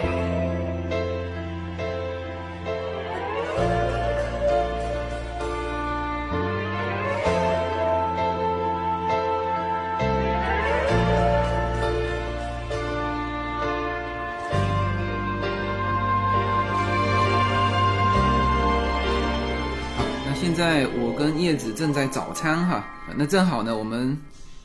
好，那现在我跟叶子正在早餐哈，那正好呢，我们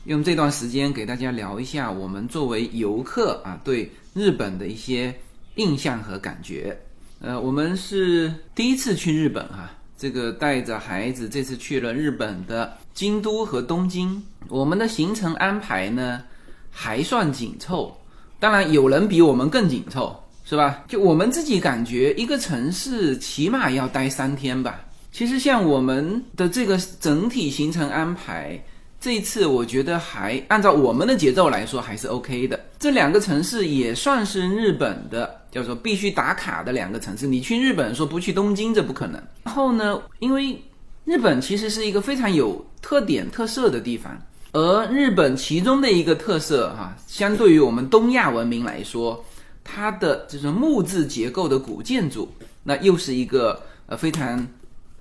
用这段时间给大家聊一下我们作为游客啊对日本的一些印象和感觉。呃，我们是第一次去日本哈，这个带着孩子这次去了日本的京都和东京，我们的行程安排呢还算紧凑，当然有人比我们更紧凑，是吧？就我们自己感觉，一个城市起码要待三天吧。其实像我们的这个整体行程安排，这次我觉得还按照我们的节奏来说还是 OK 的。这两个城市也算是日本的叫做必须打卡的两个城市。你去日本说不去东京，这不可能。然后呢，因为日本其实是一个非常有特点特色的地方，而日本其中的一个特色哈，相对于我们东亚文明来说，它的这种木质结构的古建筑，那又是一个呃非常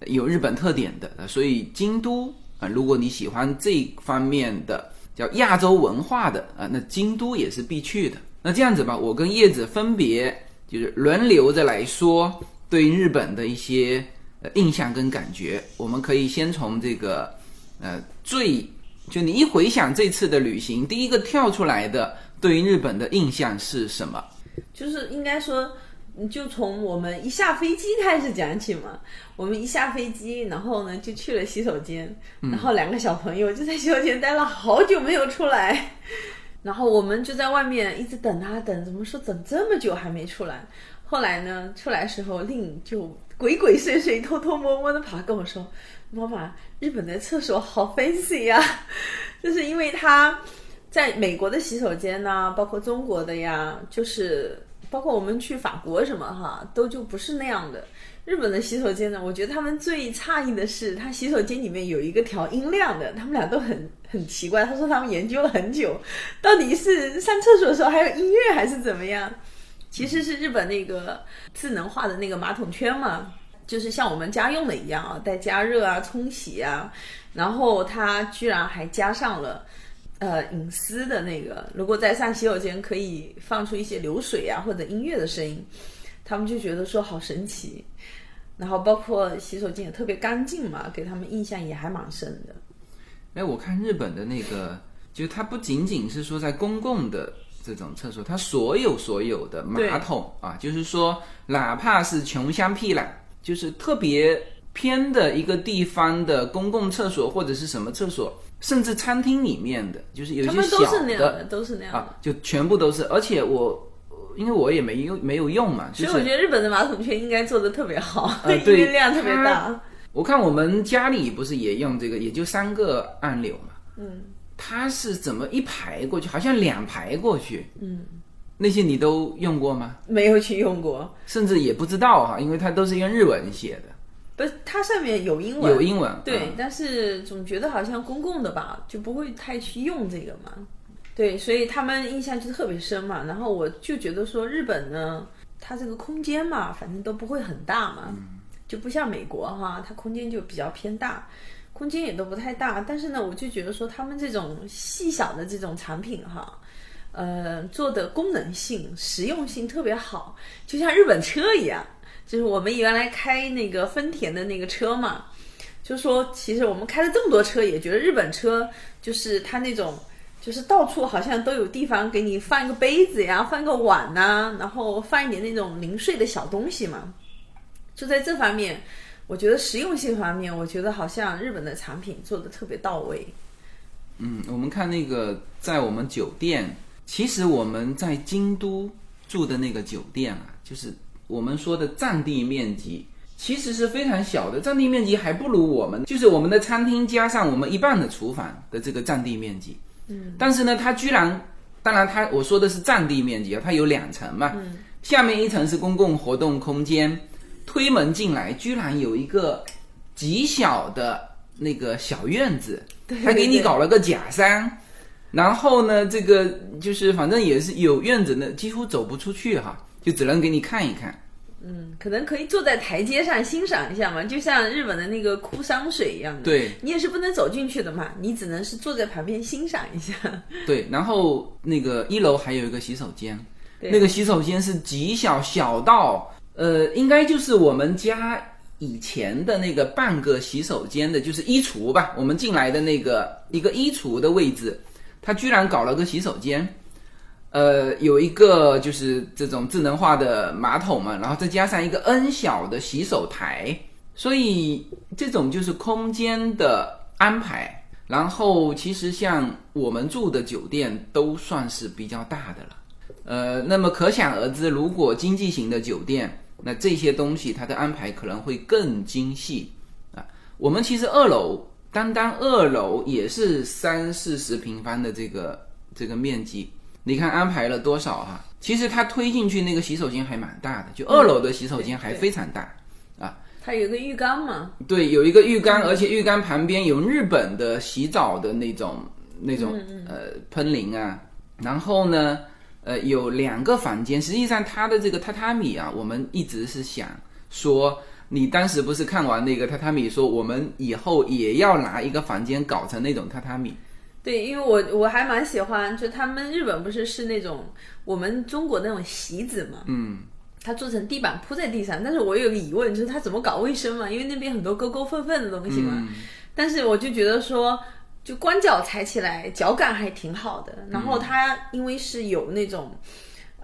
有日本特点的。所以京都啊、如果你喜欢这方面的叫亚洲文化的啊、那京都也是必去的。那这样子吧，我跟叶子分别就是轮流着来说对日本的一些呃印象跟感觉。我们可以先从这个呃最就你一回想这次的旅行，第一个跳出来的对于日本的印象是什么？就是应该说，嗯就从我们一下飞机开始讲起嘛。我们一下飞机，然后呢就去了洗手间，然后两个小朋友就在洗手间待了好久没有出来，然后我们就在外面一直等啊等，怎么说等这么久还没出来？后来呢，出来时候，令就鬼鬼祟祟、偷偷摸摸的跑来跟我说：“妈妈，日本的厕所好 fancy 呀、就是因为他在美国的洗手间呐、包括中国的呀，就是包括我们去法国什么哈，都就不是那样的。日本的洗手间呢，我觉得他们最诧异的是，他洗手间里面有一个调音量的，他们俩都很很奇怪。他说他们研究了很久，到底是上厕所的时候还有音乐还是怎么样？其实是日本那个智能化的那个马桶圈嘛，就是像我们家用的一样啊，带加热啊、冲洗啊，然后它居然还加上了。呃，隐私的那个，如果在上洗手间可以放出一些流水啊或者音乐的声音，他们就觉得说好神奇。然后包括洗手间也特别干净嘛，给他们印象也还蛮深的。哎，我看日本的那个，就它不仅仅是说在公共的这种厕所，它所有所有的马桶啊，就是说哪怕是穷乡僻壤，就是特别偏的一个地方的公共厕所或者是什么厕所，甚至餐厅里面的，就是有一些他们都是小那样的，都是那样的。啊，就全部都是，而且我因为我也没用没有用嘛，就是所以我觉得日本的马桶圈应该做的特别好，对乐量特别大。我看我们家里不是也用这个，也就三个按钮嘛。嗯，它是怎么一排过去？好像两排过去。嗯，那些你都用过吗？没有去用过，甚至也不知道哈，因为它都是用日文写的，不是它上面有英文，有英文。对，嗯但是总觉得好像公共的吧，就不会太去用这个嘛。对，所以他们印象就特别深嘛。然后我就觉得说，日本呢，它这个空间嘛，反正都不会很大嘛，就不像美国哈，它空间就比较偏大，空间也都不太大。但是呢，我就觉得说，他们这种细小的这种产品哈。呃，做的功能性、实用性特别好，就像日本车一样。就是我们原来开那个丰田的那个车嘛，就说其实我们开了这么多车，也觉得日本车就是它那种，就是到处好像都有地方给你放一个杯子呀，放个碗呐、然后放一点那种零碎的小东西嘛。就在这方面，我觉得实用性方面，我觉得好像日本的产品做的特别到位。嗯，我们看那个在我们酒店，其实我们在京都住的那个酒店啊，就是我们说的占地面积。其实是非常小的，占地面积还不如我们，就是我们的餐厅加上我们一半的厨房的这个占地面积。嗯，但是呢，它居然，当然它我说的是占地面积啊，它有两层嘛，嗯、下面一层是公共活动空间，推门进来居然有一个极小的那个小院子，对还给你搞了个假山，然后呢，这个就是反正也是有院子的，几乎走不出去哈，就只能给你看一看。嗯，可能可以坐在台阶上欣赏一下嘛，就像日本的那个枯山水一样的。对，你也是不能走进去的嘛，你只能是坐在旁边欣赏一下。对，然后那个一楼还有一个洗手间，那个洗手间是极小，小到呃，应该就是我们家以前的那个半个洗手间的，就是衣橱吧，我们进来的那个一个衣橱的位置，它居然搞了个洗手间。呃，有一个就是这种智能化的马桶嘛，然后再加上一个 N 小的洗手台，所以这种就是空间的安排。然后其实像我们住的酒店都算是比较大的了，呃，那么可想而知，如果经济型的酒店，那这些东西它的安排可能会更精细啊。我们其实二楼，单单二楼也是三四十平方的这个这个面积。你看安排了多少哈？其实它推进去那个洗手间还蛮大的，就二楼的洗手间还非常大啊。它有个浴缸嘛？对，有一个浴缸，而且浴缸旁边有日本的洗澡的那种那种呃喷淋啊。然后呢，呃，有两个房间。实际上它的这个榻榻米啊，我们一直是想说，你当时不是看完那个榻榻米，说我们以后也要拿一个房间搞成那种榻榻米。对，因为我我还蛮喜欢，就他们日本不是是那种我们中国那种席子嘛，嗯，它做成地板铺在地上，但是我有个疑问，就是它怎么搞卫生嘛？因为那边很多沟沟缝缝的东西嘛，但是我就觉得说，就光脚踩起来脚感还挺好的，然后它因为是有那种。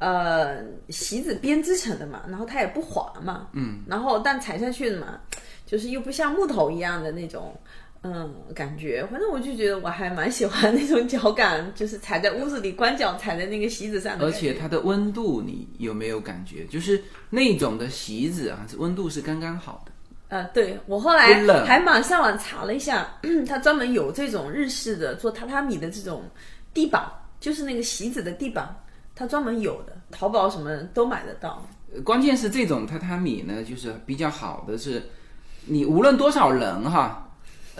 呃，席子编织成的嘛，然后它也不滑嘛，嗯，然后但踩下去的嘛，就是又不像木头一样的那种，嗯，感觉，反正我就觉得我还蛮喜欢那种脚感，就是踩在屋子里光脚踩在那个席子上的而。且它的温度你有没有感觉？就是那种的席子啊，温度是刚刚好的。呃，对我后来还蛮上网查了一下，它专门有这种日式的做榻榻米的这种地板，就是那个席子的地板，它专门有的，淘宝什么都买得到。呃关键是这种榻榻米呢，就是比较好的是，你无论多少人哈，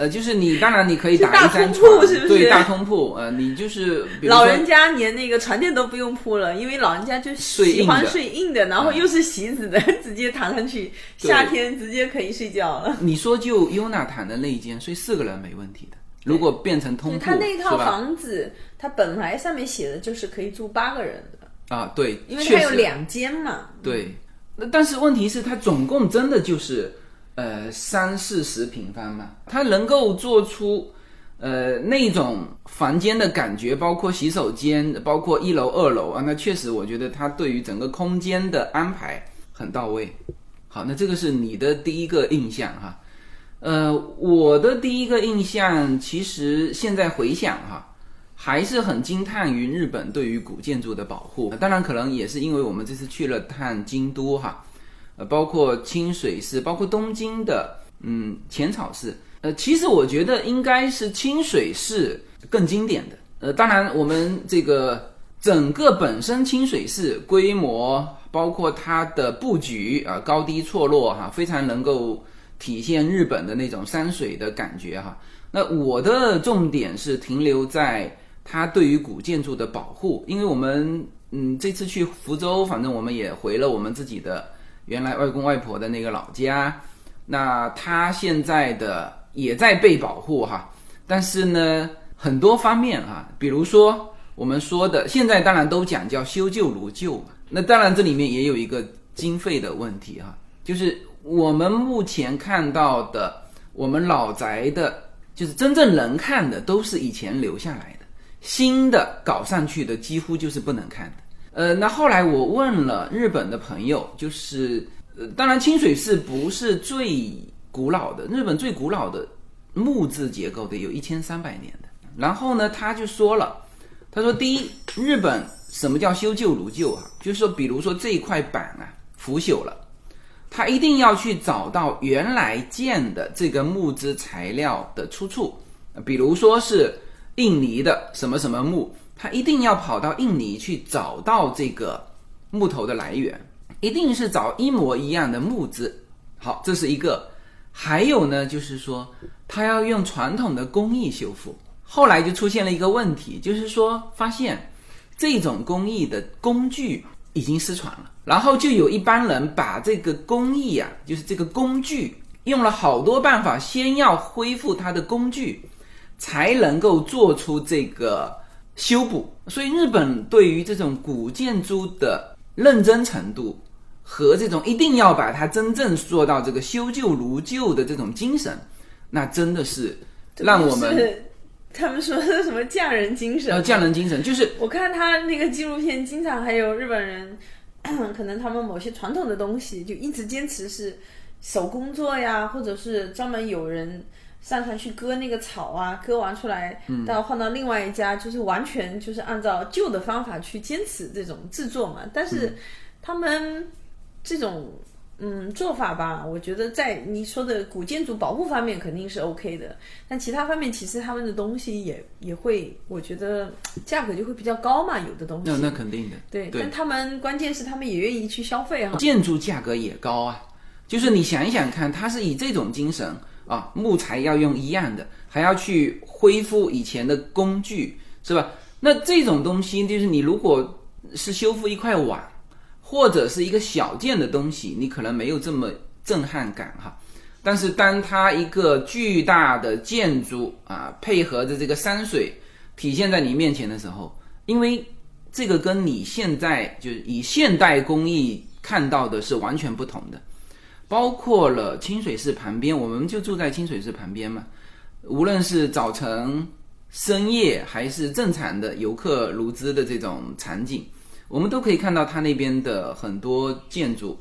呃，就是你当然你可以打一张大通铺床，是不是对，大通铺，呃，你就是老人家连那个床垫都不用铺了，因为老人家就喜欢睡硬的然后又是席子的，直接躺上去，夏天直接可以睡觉了。你说就优娜躺的那一间睡四个人没问题的，如果变成通铺，他那套？房子，它本来上面写的就是可以住八个人的，啊，对，因为它有两间嘛。对，那但是问题是，它总共真的就是呃三四十平方嘛，它能够做出呃那种房间的感觉，包括洗手间，包括一楼、二楼啊，那确实我觉得它对于整个空间的安排很到位。好，那这个是你的第一个印象哈。呃，我的第一个印象，其实现在回想哈，还是很惊叹于日本对于古建筑的保护。当然，可能也是因为我们这次去了趟京都哈，包括清水寺，包括东京的嗯浅草寺。呃，其实我觉得应该是清水寺更经典的。呃，当然我们这个整个本身清水寺规模，包括它的布局啊、高低错落哈、非常能够体现日本的那种山水的感觉哈。那我的重点是停留在它对于古建筑的保护，因为我们嗯这次去福州，反正我们也回了我们自己的原来外公外婆的那个老家，那它现在的也在被保护哈，但是呢很多方面哈，比如说我们说的现在当然都讲叫修旧如旧嘛，那当然这里面也有一个经费的问题哈，就是我们目前看到的我们老宅的。就是真正能看的都是以前留下来的，新的搞上去的几乎就是不能看。呃，那后来我问了日本的朋友，就是呃，当然清水寺不是最古老的，日本最古老的木质结构的有一千三百年的。然后呢，他就说了，他说第一，日本什么叫修旧如旧啊？就是说，比如说这一块板啊腐朽了。他一定要去找到原来建的这个木质材料的出处，比如说是印尼的什么什么木，他一定要跑到印尼去找到这个木头的来源，一定是找一模一样的木质。好，这是一个。还有呢，就是说他要用传统的工艺修复。后来就出现了一个问题，就是说发现这种工艺的工具已经失传了，然后就有一帮人把这个工艺啊，就是这个工具，用了好多办法，先要恢复它的工具，才能够做出这个修补。所以日本对于这种古建筑的认真程度和这种一定要把它真正做到这个修旧如旧的这种精神，那真的是让我们。他们说的什么匠人精神？呃，匠人精神就是我看他那个纪录片，经常还有日本人，可能他们某些传统的东西就一直坚持是手工做呀，或者是专门有人上山去割那个草啊，割完出来，到换到另外一家，就是完全就是按照旧的方法去坚持这种制作嘛。但是他们这种。嗯，做法吧，我觉得在你说的古建筑保护方面肯定是 OK 的，但其他方面其实他们的东西也也会，我觉得价格就会比较高嘛，有的东西。那那肯定的。对，但他们关键是他们也愿意去消费哈。建筑价格也高啊，就是你想一想看，他是以这种精神啊，木材要用一样的，还要去恢复以前的工具，是吧？那这种东西就是你如果是修复一块瓦。或者是一个小件的东西，你可能没有这么震撼感哈。但是当它一个巨大的建筑啊，配合着这个山水体现在你面前的时候，因为这个跟你现在就是以现代工艺看到的是完全不同的。包括了清水寺旁边，我们就住在清水寺旁边嘛。无论是早晨、深夜，还是正常的游客如织的这种场景。我们都可以看到它那边的很多建筑，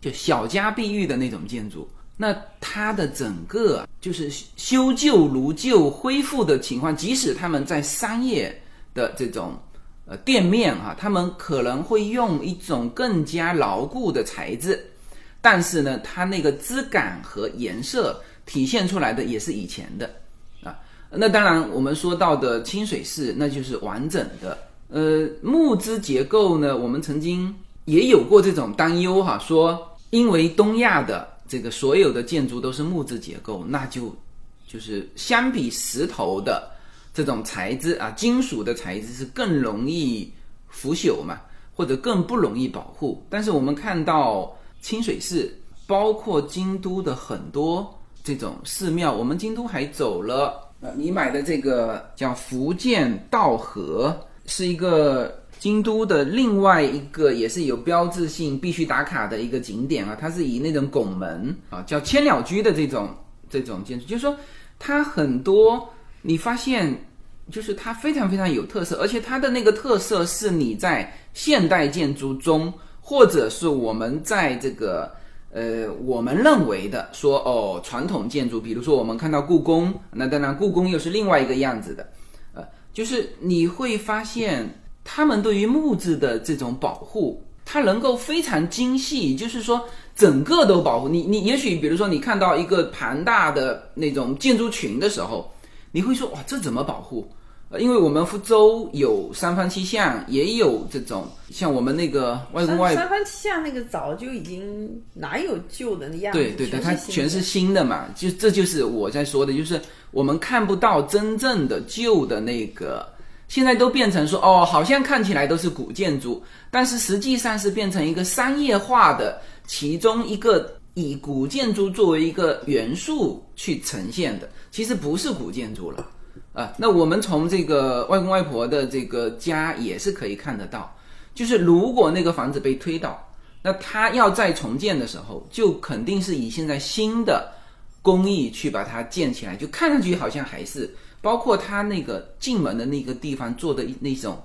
就小家碧玉的那种建筑。那它的整个就是修旧如旧、恢复的情况，即使他们在商业的这种呃店面啊，他们可能会用一种更加牢固的材质，但是呢，它那个质感和颜色体现出来的也是以前的啊。那当然，我们说到的清水寺，那就是完整的。呃，木质结构呢，我们曾经也有过这种担忧哈，说因为东亚的这个所有的建筑都是木质结构，那就就是相比石头的这种材质啊，金属的材质是更容易腐朽嘛，或者更不容易保护。但是我们看到清水寺，包括京都的很多这种寺庙，我们京都还走了，呃，你买的这个叫福建道和。是一个京都的另外一个也是有标志性必须打卡的一个景点啊，它是以那种拱门啊，叫千鸟居的这种这种建筑，就是说它很多你发现就是它非常非常有特色，而且它的那个特色是你在现代建筑中，或者是我们在这个呃我们认为的说哦传统建筑，比如说我们看到故宫，那当然故宫又是另外一个样子的。呃就是你会发现，他们对于木质的这种保护，它能够非常精细，就是说整个都保护你。你也许比如说你看到一个庞大的那种建筑群的时候，你会说哇，这怎么保护？呃，因为我们福州有三坊七巷，也有这种像我们那个外公外三坊七巷那个早就已经哪有旧的那样子？对对对，它全是新的嘛。就这就是我在说的，就是我们看不到真正的旧的那个，现在都变成说哦，好像看起来都是古建筑，但是实际上是变成一个商业化的其中一个以古建筑作为一个元素去呈现的，其实不是古建筑了。啊，那我们从这个外公外婆的这个家也是可以看得到，就是如果那个房子被推倒，那他要再重建的时候，就肯定是以现在新的工艺去把它建起来，就看上去好像还是包括他那个进门的那个地方做的那种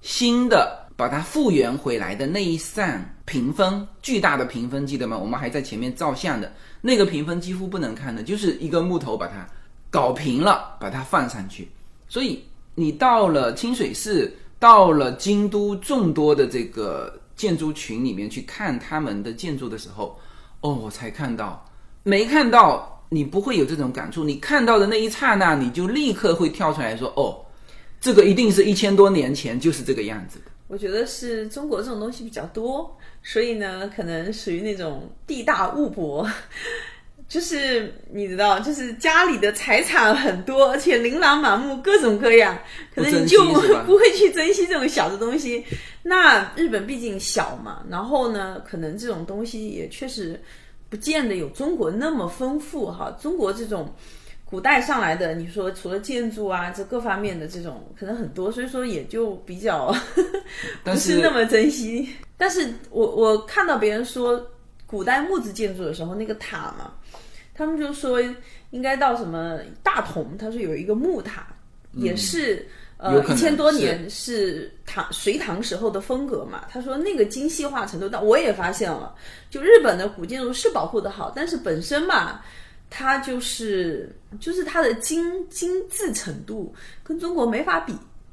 新的，把它复原回来的那一扇屏风，巨大的屏风，记得吗？我们还在前面照相的那个屏风几乎不能看的，就是一个木头把它。搞平了，把它放上去。所以你到了清水寺，到了京都众多的这个建筑群里面去看他们的建筑的时候，哦，我才看到，没看到你不会有这种感触。你看到的那一刹那，你就立刻会跳出来说：“哦，这个一定是一千多年前就是这个样子的。”我觉得是中国这种东西比较多，所以呢，可能属于那种地大物博。就是你知道，就是家里的财产很多，而且琳琅满目，各种各样，可能你就 不会去珍惜这种小的东西。那日本毕竟小嘛，然后呢，可能这种东西也确实不见得有中国那么丰富哈。中国这种古代上来的，你说除了建筑啊，这各方面的这种可能很多，所以说也就比较 但不是那么珍惜。但是我我看到别人说古代木质建筑的时候，那个塔嘛，他们就说应该到什么大同，他说有一个木塔，也是。呃，一千多年是唐隋唐时候的风格嘛？他说那个精细化程度，但我也发现了，就日本的古建筑是保护的好，但是本身嘛，它就是就是它的精精致程度跟中国没法比。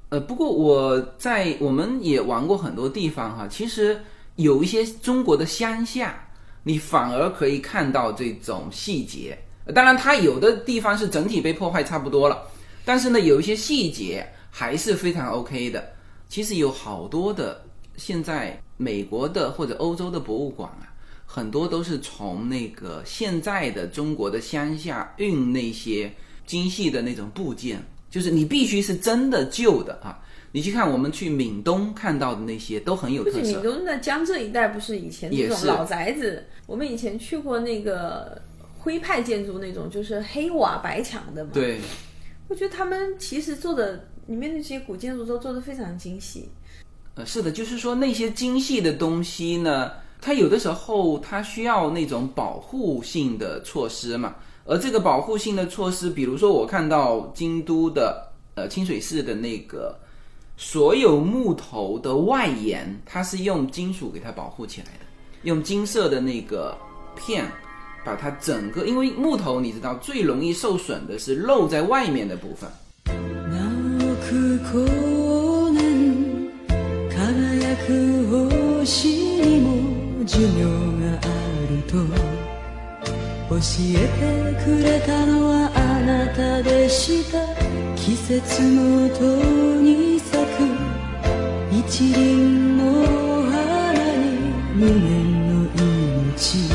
呃，不过我在我们也玩过很多地方哈，其实有一些中国的乡下，你反而可以看到这种细节。当然，它有的地方是整体被破坏差不多了，但是呢，有一些细节还是非常 OK 的。其实有好多的现在美国的或者欧洲的博物馆啊，很多都是从那个现在的中国的乡下运那些精细的那种部件，就是你必须是真的旧的啊。你去看我们去闽东看到的那些都很有特色闽，东的江浙一带，不是以前那种老宅子？我们以前去过那个徽派建筑那种，就是黑瓦白墙的嘛。对。我觉得他们其实做的里面那些古建筑都做的非常精细。呃，是的，就是说那些精细的东西呢，它有的时候它需要那种保护性的措施嘛。而这个保护性的措施，比如说我看到京都的呃清水寺的那个所有木头的外沿，它是用金属给它保护起来的，用金色的那个片把它整个，因为木头你知道最容易受损的是露在外面的部分。一輪の花に無限の命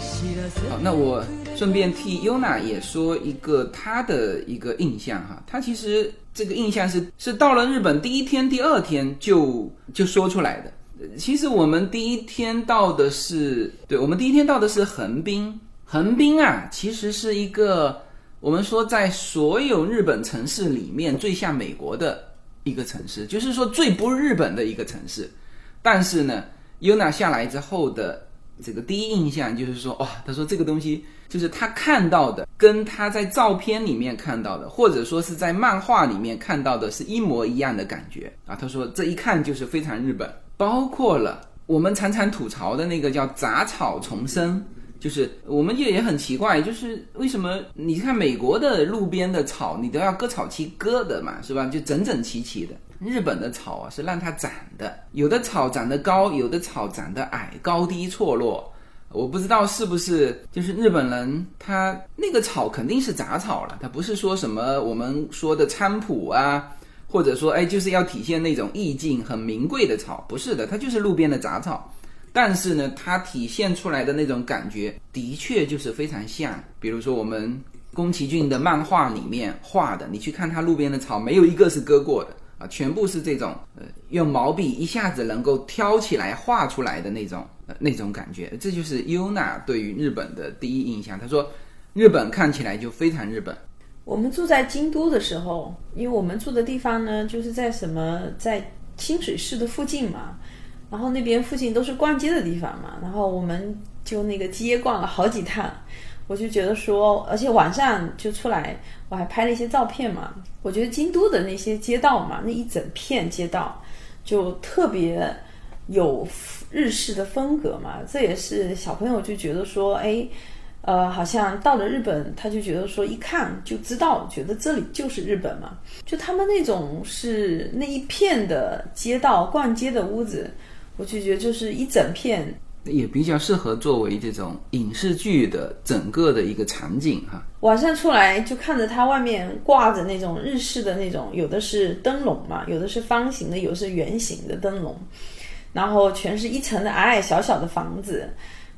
知らせ好，那我顺便替 Yuna 也说一个他的一个印象哈，他其实这个印象是是到了日本第一天、第二天就就说出来的。呃其实我们第一天到的是，对我们第一天到的是横滨。横滨啊，其实是一个我们说在所有日本城市里面最像美国的 一个城市，就是说最不日本的一个城市。但是呢，Yuna 下来之后的这个第一印象就是说，哇，他说这个东西就是他看到的，跟他在照片里面看到的，或者说是在漫画里面看到的是一模一样的感觉啊。他说这一看就是非常日本，包括了我们常常吐槽的那个叫杂草丛生。就是我们也也很奇怪，就是为什么你看美国的路边的草，你都要割草机割的嘛，是吧？就整整齐齐的。日本的草啊是让它长的，有的草长得高，有的草长得矮，高低错落。我不知道是不是就是日本人他那个草肯定是杂草了，它不是说什么我们说的菖蒲啊，或者说哎就是要体现那种意境很名贵的草，不是的，它就是路边的杂草。但是呢，它体现出来的那种感觉，的确就是非常像，比如说我们宫崎骏的漫画里面画的，你去看他路边的草，没有一个是割过的啊，全部是这种呃用毛笔一下子能够挑起来画出来的那种、呃、那种感觉，这就是优娜对于日本的第一印象。他说，日本看起来就非常日本。我们住在京都的时候，因为我们住的地方呢，就是在什么在清水市的附近嘛，然后那边附近都是逛街的地方嘛，然后我们就那个街逛了好几趟，我就觉得说，而且晚上就出来，我还拍了一些照片嘛。我觉得京都的那些街道嘛，那一整片街道就特别有日式的风格嘛，这也是小朋友就觉得说，哎。呃，好像到了日本，他就觉得说一看就知道，觉得这里就是日本嘛。就他们那种是那一片的街道逛街的屋子，我就觉得就是一整片。也比较适合作为这种影视剧的整个的一个场景哈。晚上出来就看着它外面挂着那种日式的那种，有的是灯笼嘛，有的是方形的，有的是圆形的灯笼，然后全是一层的矮矮小小的房子。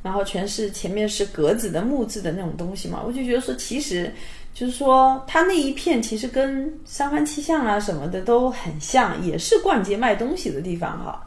然后全是前面是格子的木质的那种东西嘛，我就觉得说其实。就是说，它那一片其实跟三番七巷啊什么的都很像，也是逛街卖东西的地方哈。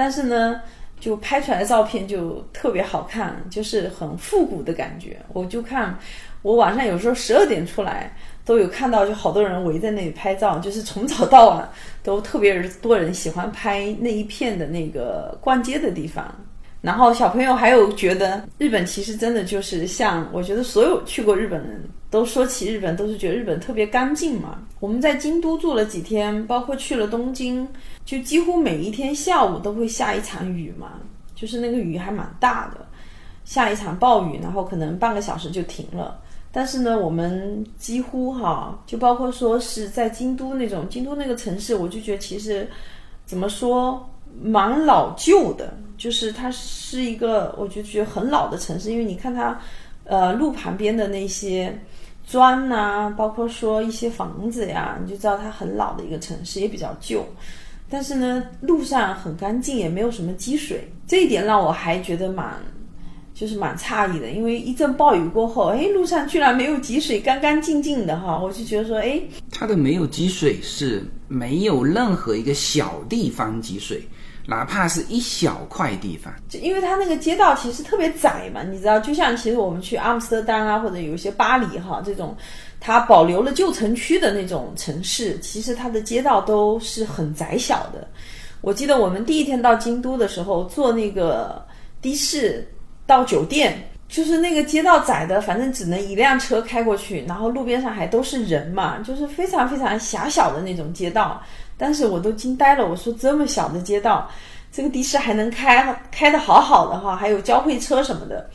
但是呢，就拍出来的照片就特别好看，就是很复古的感觉。我就看，我晚上有时候十二点出来，都有看到就好多人围在那里拍照，就是从早到晚都特别多人喜欢拍那一片的那个逛街的地方。然后小朋友还有觉得日本其实真的就是像，我觉得所有去过日本人都说起日本，都是觉得日本特别干净嘛。我们在京都住了几天，包括去了东京，就几乎每一天下午都会下一场雨嘛，就是那个雨还蛮大的，下一场暴雨，然后可能半个小时就停了。但是呢，我们几乎哈，就包括说是在京都那种京都那个城市，我就觉得其实怎么说？蛮老旧的，就是它是一个，我就觉得很老的城市，因为你看它，呃，路旁边的那些砖呐，包括说一些房子呀，你就知道它很老的一个城市，也比较旧。但是呢，路上很干净，也没有什么积水，这一点让我还觉得蛮，就是蛮诧异的。因为一阵暴雨过后，哎，路上居然没有积水，干干净净的哈，我就觉得说，哎，它的没有积水是没有任何一个小地方积水。哪怕是一小块地方，就因为它那个街道其实特别窄嘛，你知道，就像其实我们去阿姆斯特丹啊，或者有一些巴黎哈这种，它保留了旧城区的那种城市，其实它的街道都是很窄小的。我记得我们第一天到京都的时候，坐那个的士到酒店，就是那个街道窄的，反正只能一辆车开过去，然后路边上还都是人嘛，就是非常非常狭小的那种街道。但是我都惊呆了，我说这么小的街道，这个的士还能开开的好好的哈，还有交汇车什么的，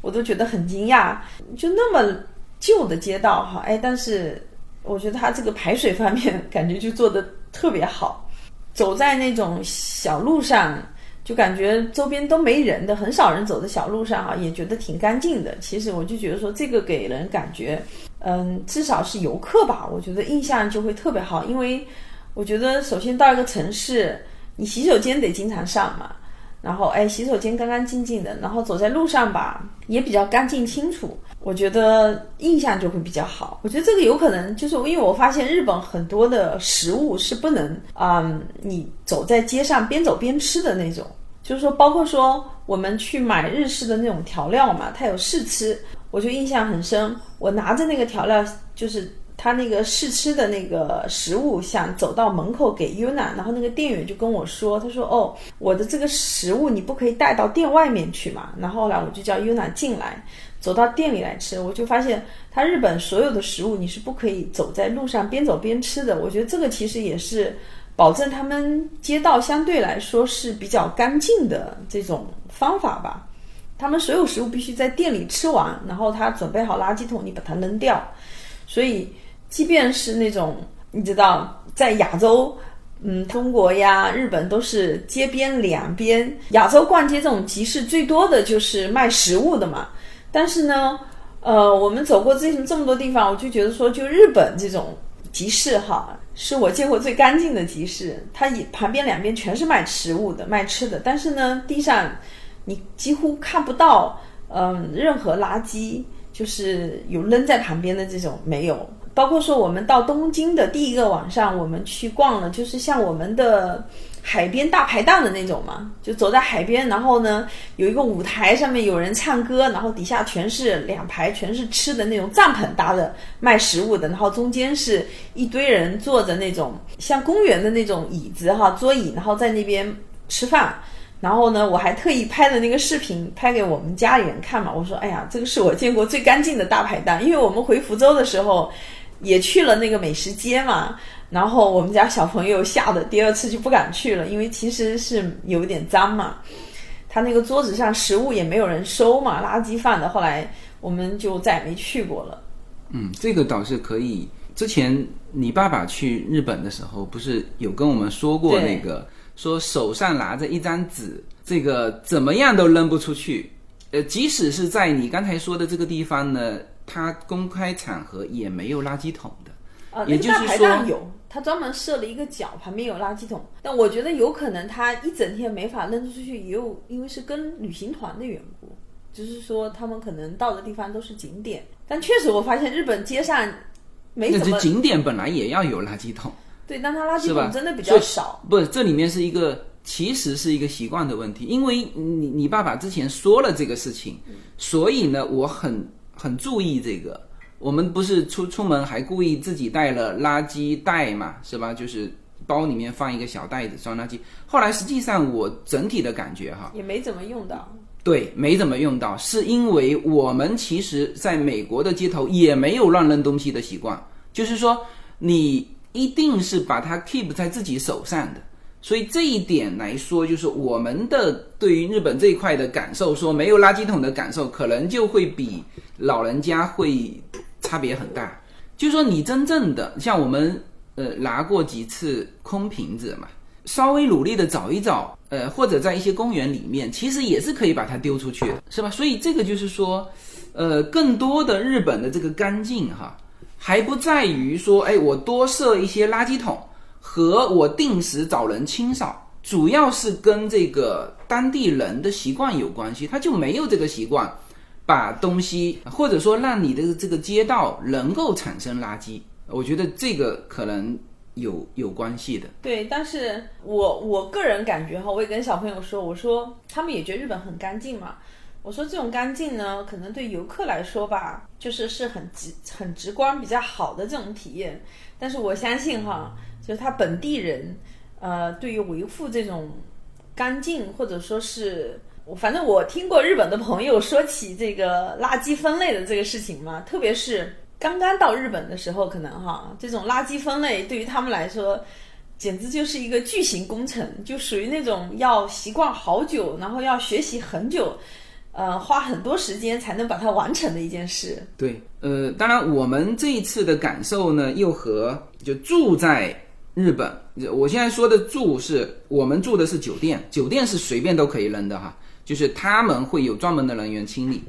我都觉得很惊讶。就那么旧的街道哈，哎，但是我觉得它这个排水方面感觉就做的特别好。走在那种小路上，就感觉周边都没人的，很少人走的小路上哈，也觉得挺干净的。其实我就觉得说这个给人感觉，嗯，至少是游客吧，我觉得印象就会特别好，因为。我觉得首先到一个城市，你洗手间得经常上嘛，然后哎，洗手间干干净净的，然后走在路上吧，也比较干净清楚，我觉得印象就会比较好。我觉得这个有可能就是因为我发现日本很多的食物是不能啊，你走在街上边走边吃的那种，就是说，包括说我们去买日式的那种调料嘛，它有试吃，我就印象很深，我拿着那个调料就是。他那个试吃的那个食物，想走到门口给 Yuna，然后那个店员就跟我说：“他说哦，我的这个食物你不可以带到店外面去嘛。”然后后来我就叫 Yuna 进来，走到店里来吃。我就发现，他日本所有的食物你是不可以走在路上边走边吃的。我觉得这个其实也是保证他们街道相对来说是比较干净的这种方法吧。他们所有食物必须在店里吃完，然后他准备好垃圾桶，你把它扔掉。所以。即便是那种你知道，在亚洲，嗯，中国呀、日本都是街边两边，亚洲逛街这种集市最多的就是卖食物的嘛。但是呢，呃，我们走过这这么多地方，我就觉得说，就日本这种集市哈，是我见过最干净的集市。它旁边两边全是卖食物的、卖吃的，但是呢，地上你几乎看不到，嗯，任何垃圾，就是有扔在旁边的这种没有。包括说我们到东京的第一个晚上，我们去逛了，就是像我们的海边大排档的那种嘛，就走在海边，然后呢有一个舞台，上面有人唱歌，然后底下全是两排全是吃的那种帐篷搭的卖食物的，然后中间是一堆人坐着那种像公园的那种椅子哈桌椅，然后在那边吃饭，然后呢我还特意拍的那个视频拍给我们家里人看嘛，我说哎呀这个是我见过最干净的大排档，因为我们回福州的时候。也去了那个美食街嘛，然后我们家小朋友吓得第二次就不敢去了，因为其实是有点脏嘛。他那个桌子上食物也没有人收嘛，垃圾放的。后来我们就再也没去过了。嗯，这个倒是可以。之前你爸爸去日本的时候，不是有跟我们说过那个，说手上拿着一张纸，这个怎么样都扔不出去。呃，即使是在你刚才说的这个地方呢。它公开场合也没有垃圾桶的，呃，也就是说有，他专门设了一个角，旁边有垃圾桶。但我觉得有可能他一整天没法扔出去，也有因为是跟旅行团的缘故，就是说他们可能到的地方都是景点，但确实我发现日本街上没怎么景点本来也要有垃圾桶，对，但它垃圾桶真的比较少。不，这里面是一个其实是一个习惯的问题，因为你你爸爸之前说了这个事情，所以呢，我很很注意这个。我们不是出出门还故意自己带了垃圾袋嘛，是吧？就是包里面放一个小袋子装垃圾。后来实际上我整体的感觉哈，也没怎么用到，对，没怎么用到，是因为我们其实在美国的街头也没有乱扔东西的习惯，就是说你一定是把它 keep 在自己手上的。所以这一点来说，就是我们的对于日本这一块的感受，说没有垃圾桶的感受，可能就会比老人家会差别很大。就说，你真正的像我们呃拿过几次空瓶子嘛，稍微努力的找一找，呃，或者在一些公园里面，其实也是可以把它丢出去的，是吧？所以这个就是说，呃，更多的日本的这个干净哈，还不在于说，哎，我多设一些垃圾桶和我定时找人清扫，主要是跟这个当地人的习惯有关系，他就没有这个习惯。把东西，或者说让你的这个街道能够产生垃圾，我觉得这个可能有有关系的。对，但是我我个人感觉哈，我也跟小朋友说，我说他们也觉得日本很干净嘛。我说这种干净呢，可能对游客来说吧，就是是很直很直观、比较好的这种体验。但是我相信哈，就是他本地人，呃，对于维护这种干净，或者说是。我反正我听过日本的朋友说起这个垃圾分类的这个事情嘛，特别是刚刚到日本的时候，可能哈这种垃圾分类对于他们来说，简直就是一个巨型工程，就属于那种要习惯好久，然后要学习很久，呃，花很多时间才能把它完成的一件事。对，呃，当然我们这一次的感受呢，又和就住在日本，我现在说的住是我们住的是酒店，酒店是随便都可以扔的哈。就是他们会有专门的人员清理，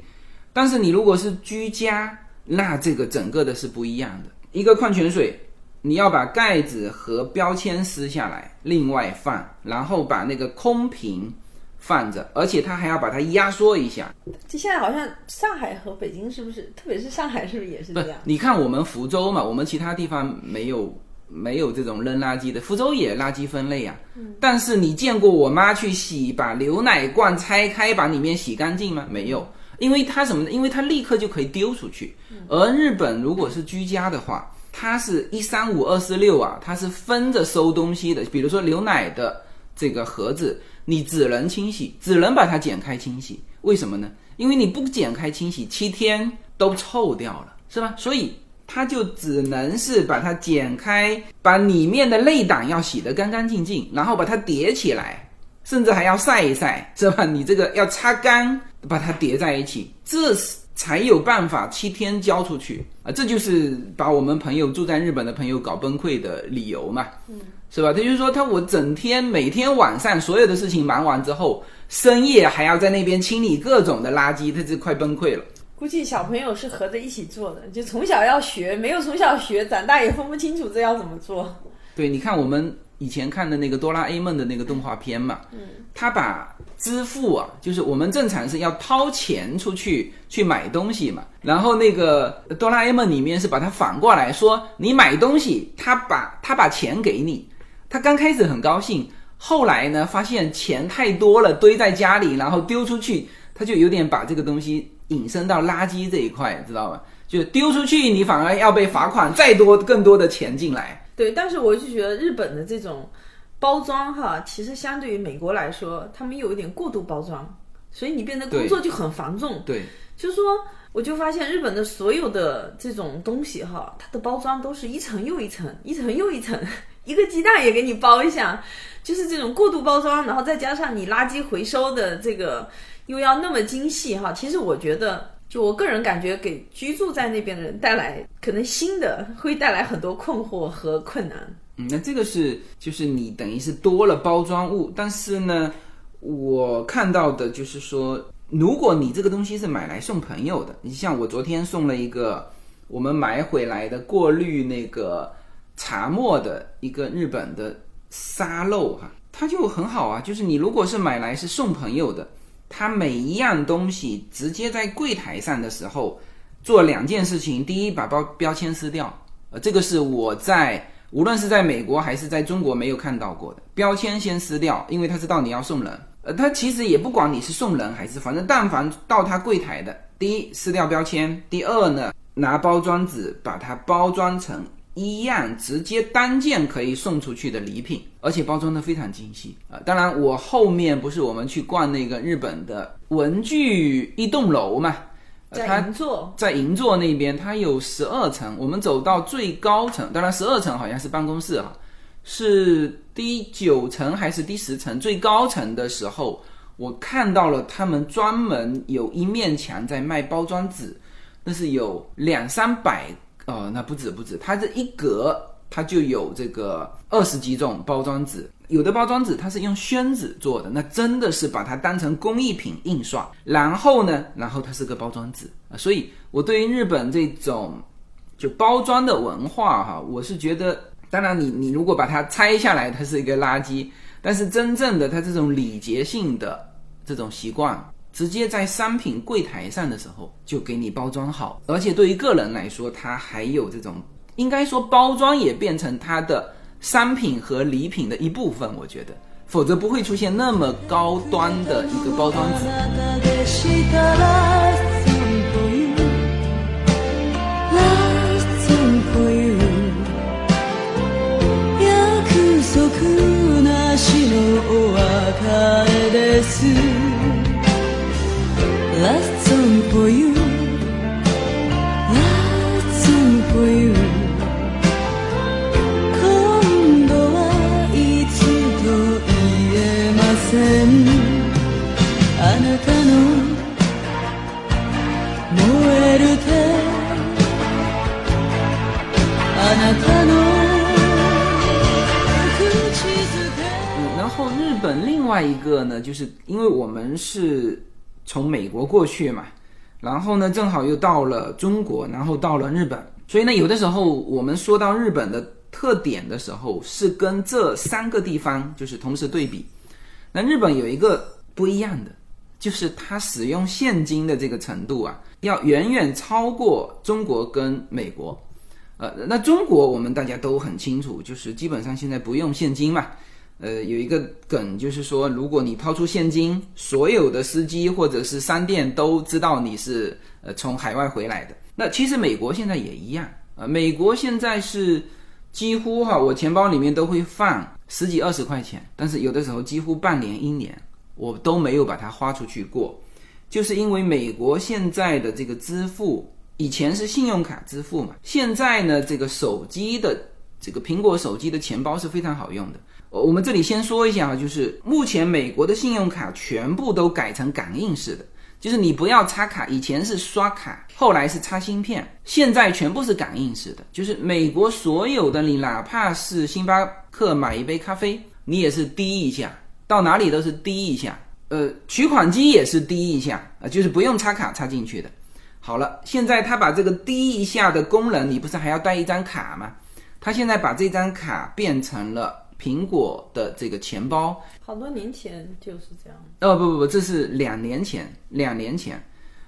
但是你如果是居家，那这个整个的是不一样的。一个矿泉水，你要把盖子和标签撕下来，另外放，然后把那个空瓶放着，而且他还要把它压缩一下。这现在好像上海和北京是不是，特别是上海是不是也是这样？你看我们福州嘛，我们其他地方没有。没有这种扔垃圾的，福州也垃圾分类啊。嗯，但是你见过我妈去洗，把牛奶罐拆开，把里面洗干净吗？没有，因为它什么呢？因为它立刻就可以丢出去。而日本如果是居家的话，它是一三五二四六啊，它是分着收东西的。比如说牛奶的这个盒子，你只能清洗，只能把它剪开清洗。为什么呢？因为你不剪开清洗，七天都臭掉了，是吧？所以。它就只能是把它剪开，把里面的内胆要洗得干干净净，然后把它叠起来，甚至还要晒一晒，是吧？你这个要擦干，把它叠在一起，这是才有办法七天交出去啊！这就是把我们朋友住在日本的朋友搞崩溃的理由嘛，嗯，是吧？他就说，他我整天每天晚上所有的事情忙完之后，深夜还要在那边清理各种的垃圾，他就快崩溃了。估计小朋友是合着一起做的，就从小要学，没有从小学，长大也分不清楚这要怎么做。对，你看我们以前看的那个哆啦 A 梦的那个动画片嘛，嗯，他把支付啊，就是我们正常是要掏钱出去去买东西嘛，然后那个哆啦 A 梦里面是把它反过来说，你买东西，他把他把钱给你，他刚开始很高兴，后来呢发现钱太多了堆在家里，然后丢出去，他就有点把这个东西。引申到垃圾这一块，知道吧？就丢出去，你反而要被罚款，再多更多的钱进来。对，但是我就觉得日本的这种包装哈，其实相对于美国来说，他们有一点过度包装，所以你变得工作就很繁重。对，就是说，我就发现日本的所有的这种东西哈，它的包装都是一层又一层，一层又一层，一个鸡蛋也给你包一下，就是这种过度包装，然后再加上你垃圾回收的这个。又要那么精细哈，其实我觉得，就我个人感觉，给居住在那边的人带来可能新的，会带来很多困惑和困难。嗯，那这个是就是你等于是多了包装物，但是呢，我看到的就是说，如果你这个东西是买来送朋友的，你像我昨天送了一个我们买回来的过滤那个茶沫的一个日本的沙漏哈，它就很好啊，就是你如果是买来是送朋友的。它每一样东西直接在柜台上的时候做两件事情：第一，把包标签撕掉，呃，这个是我在无论是在美国还是在中国没有看到过的。标签先撕掉，因为他知道你要送人，呃，他其实也不管你是送人还是，反正但凡到他柜台的，第一撕掉标签，第二呢，拿包装纸把它包装成。一样直接单件可以送出去的礼品，而且包装的非常精细啊！当然，我后面不是我们去逛那个日本的文具一栋楼嘛，在银座，在银座那边，它有十二层，我们走到最高层，当然十二层好像是办公室啊，是第九层还是第十层？最高层的时候，我看到了他们专门有一面墙在卖包装纸，那是有两三百。哦，那不止不止，它这一格它就有这个二十几种包装纸，有的包装纸它是用宣纸做的，那真的是把它当成工艺品印刷。然后呢，然后它是个包装纸啊，所以我对于日本这种就包装的文化哈，我是觉得，当然你你如果把它拆下来，它是一个垃圾，但是真正的它这种礼节性的这种习惯。直接在商品柜台上的时候就给你包装好，而且对于个人来说，它还有这种，应该说包装也变成它的商品和礼品的一部分。我觉得，否则不会出现那么高端的一个包装纸。Last song for you Last song for you 今度はいつと言えませんあなたの燃える手あなたの口づけ嗯，然后日本另外一个呢，就是因为我们是 从美国过去嘛，然后呢，正好又到了中国，然后到了日本，所以呢，有的时候我们说到日本的特点的时候，是跟这三个地方就是同时对比。那日本有一个不一样的，就是它使用现金的这个程度啊，要远远超过中国跟美国。呃，那中国我们大家都很清楚，就是基本上现在不用现金嘛。呃，有一个梗，就是说，如果你掏出现金，所有的司机或者是商店都知道你是呃从海外回来的。那其实美国现在也一样啊，美国现在是几乎哈，我钱包里面都会放十几二十块钱，但是有的时候几乎半年一年我都没有把它花出去过，就是因为美国现在的这个支付，以前是信用卡支付嘛，现在呢，这个手机的这个苹果手机的钱包是非常好用的。我们这里先说一下啊，就是目前美国的信用卡全部都改成感应式的，就是你不要插卡，以前是刷卡，后来是插芯片，现在全部是感应式的。就是美国所有的你，哪怕是星巴克买一杯咖啡，你也是滴一下，到哪里都是滴一下。呃，取款机也是滴一下啊，就是不用插卡插进去的。好了，现在他把这个滴一下的功能，你不是还要带一张卡吗？他现在把这张卡变成了。苹果的这个钱包，好多年前就是这样。哦不不不，这是两年前，两年前。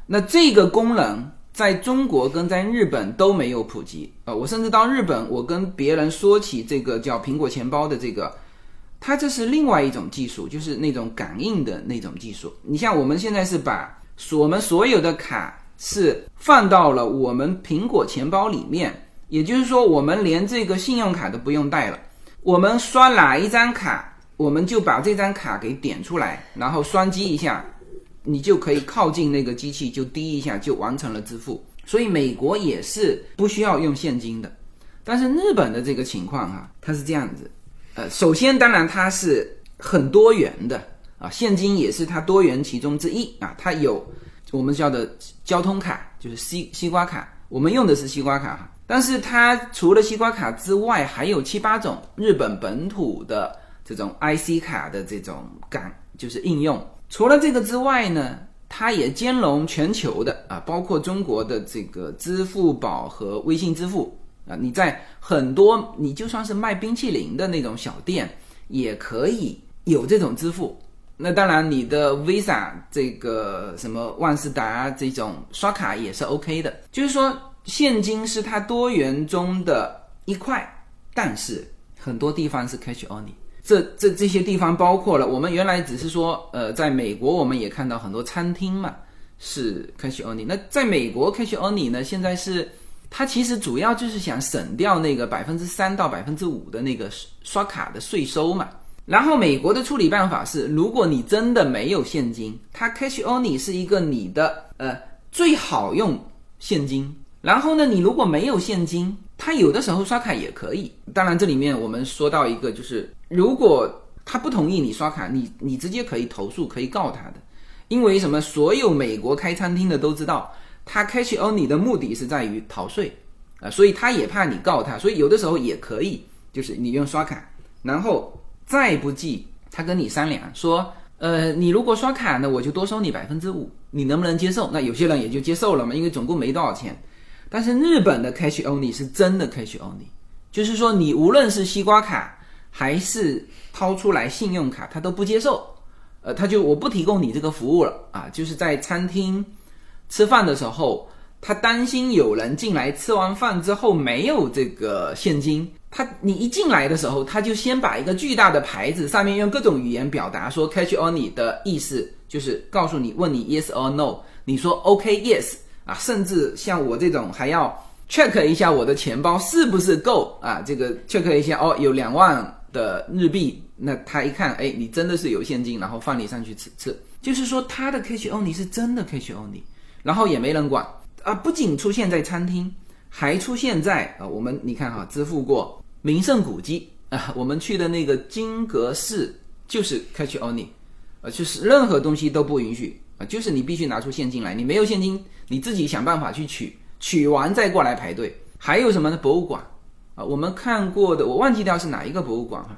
那这个功能在中国跟在日本都没有普及啊！我甚至到日本，我跟别人说起这个叫苹果钱包的这个，它这是另外一种技术，就是那种感应的那种技术。你像我们现在是把我们所有的卡是放到了我们苹果钱包里面，也就是说，我们连这个信用卡都不用带了。我们刷哪一张卡，我们就把这张卡给点出来，然后双击一下，你就可以靠近那个机器，就滴一下就完成了支付。所以美国也是不需要用现金的，但是日本的这个情况哈，它是这样子。呃，首先当然它是很多元的啊，现金也是它多元其中之一啊，它有我们叫的交通卡，就是西西瓜卡，我们用的是西瓜卡。但是它除了西瓜卡之外，还有七八种日本本土的这种 IC 卡的这种感，就是应用。除了这个之外呢，它也兼容全球的啊，包括中国的这个支付宝和微信支付啊。你在很多你就算是卖冰淇淋的那种小店，也可以有这种支付。那当然，你的 Visa 这个什么万事达这种刷卡也是 OK 的。就是说，现金是它多元中的一块，但是很多地方是 Cash Only。这这这些地方包括了我们原来只是说，呃，在美国我们也看到很多餐厅嘛是 Cash Only。那在美国 Cash Only 呢，现在是它其实主要就是想省掉那个百分之三到百分之五的那个刷卡的税收嘛。然后美国的处理办法是，如果你真的没有现金，它 cash only 是一个你的呃最好用现金。然后呢，你如果没有现金，他有的时候刷卡也可以。当然，这里面我们说到一个，就是如果他不同意你刷卡，你你直接可以投诉，可以告他的。因为什么？所有美国开餐厅的都知道，他 cash only 的目的是在于逃税啊，所以他也怕你告他，所以有的时候也可以，就是你用刷卡，然后。再不济，他跟你商量说，呃，你如果刷卡呢，我就多收你百分之五，你能不能接受？那有些人也就接受了嘛，因为总共没多少钱。但是日本的 cash only 是真的 cash only，就是说你无论是西瓜卡还是掏出来信用卡，他都不接受。呃，他就我不提供你这个服务了啊，就是在餐厅吃饭的时候，他担心有人进来吃完饭之后没有这个现金。他，你一进来的时候，他就先把一个巨大的牌子，上面用各种语言表达说 “cash only” 的意思，就是告诉你，问你 “yes or no”，你说 “OK yes” 啊，甚至像我这种还要 check 一下我的钱包是不是够啊，这个 check 一下哦，有两万的日币，那他一看，哎，你真的是有现金，然后放你上去吃吃，就是说他的 cash only 是真的 cash only，然后也没人管啊，不仅出现在餐厅，还出现在啊，我们你看哈，支付过。名胜古迹啊，我们去的那个金阁寺就是 cash only，呃，就是任何东西都不允许啊，就是你必须拿出现金来，你没有现金，你自己想办法去取，取完再过来排队。还有什么呢？博物馆啊，我们看过的，我忘记掉是哪一个博物馆哈，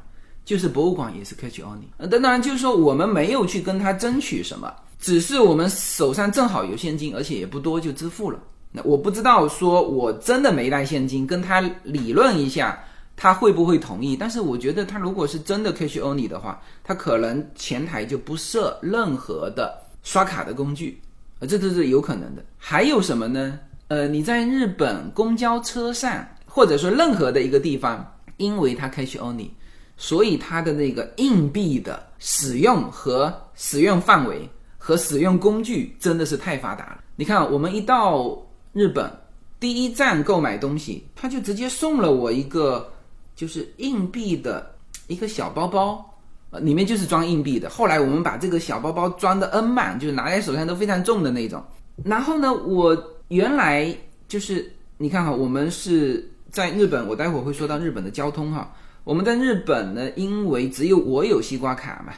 就是博物馆也是 cash only。呃，当然就是说我们没有去跟他争取什么，只是我们手上正好有现金，而且也不多，就支付了。那我不知道说我真的没带现金，跟他理论一下。他会不会同意？但是我觉得，他如果是真的 cash only 的话，他可能前台就不设任何的刷卡的工具，呃，这都是有可能的。还有什么呢？呃，你在日本公交车上，或者说任何的一个地方，因为它 cash only，所以它的那个硬币的使用和使用范围和使用工具真的是太发达了。你看，我们一到日本，第一站购买东西，他就直接送了我一个。就是硬币的一个小包包，呃，里面就是装硬币的。后来我们把这个小包包装的 N 满，就是拿在手上都非常重的那种。然后呢，我原来就是你看哈，我们是在日本，我待会儿会说到日本的交通哈。我们在日本呢，因为只有我有西瓜卡嘛，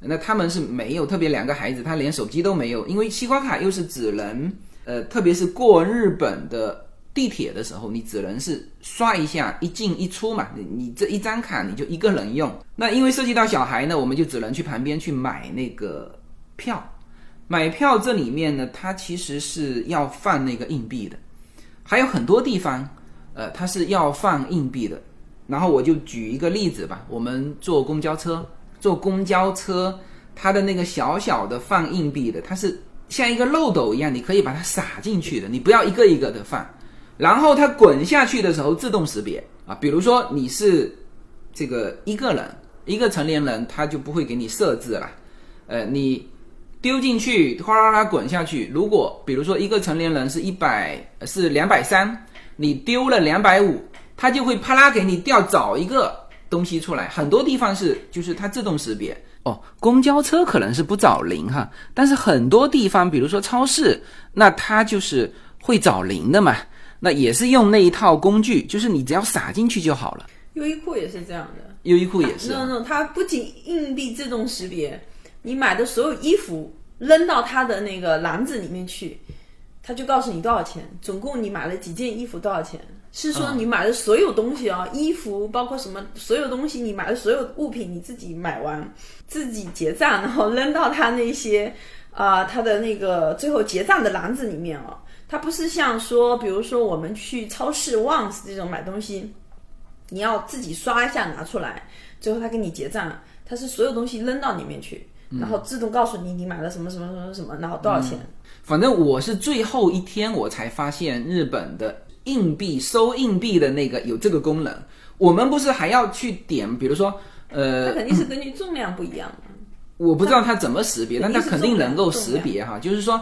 那他们是没有，特别两个孩子他连手机都没有，因为西瓜卡又是只能呃，特别是过日本的。地铁的时候，你只能是刷一下一进一出嘛，你你这一张卡你就一个人用。那因为涉及到小孩呢，我们就只能去旁边去买那个票。买票这里面呢，它其实是要放那个硬币的，还有很多地方，呃，它是要放硬币的。然后我就举一个例子吧，我们坐公交车，坐公交车，它的那个小小的放硬币的，它是像一个漏斗一样，你可以把它撒进去的，你不要一个一个的放。然后它滚下去的时候自动识别啊，比如说你是这个一个人，一个成年人，他就不会给你设置了。呃，你丢进去哗啦啦滚下去，如果比如说一个成年人是一百是两百三，你丢了两百五，它就会啪啦给你调找一个东西出来。很多地方是就是它自动识别哦，公交车可能是不找零哈，但是很多地方比如说超市，那它就是会找零的嘛。那也是用那一套工具，就是你只要撒进去就好了。优衣库也是这样的，优衣库也是。no no，它不仅硬币自动识别，你买的所有衣服扔到它的那个篮子里面去，它就告诉你多少钱，总共你买了几件衣服多少钱。是说你买的所有东西啊，衣服包括什么所有东西，你买的所有物品你自己买完自己结账，然后扔到它那些啊它的那个最后结账的篮子里面啊。它不是像说，比如说我们去超市 once 这种买东西，你要自己刷一下拿出来，最后他给你结账，他是所有东西扔到里面去，然后自动告诉你你买了什么什么什么什么，然后多少钱。反正我是最后一天我才发现日本的硬币收硬币的那个有这个功能。我们不是还要去点，比如说，呃它，肯定是根据重量不一样的。我不知道它怎么识别，但它肯定能够识别哈。就是说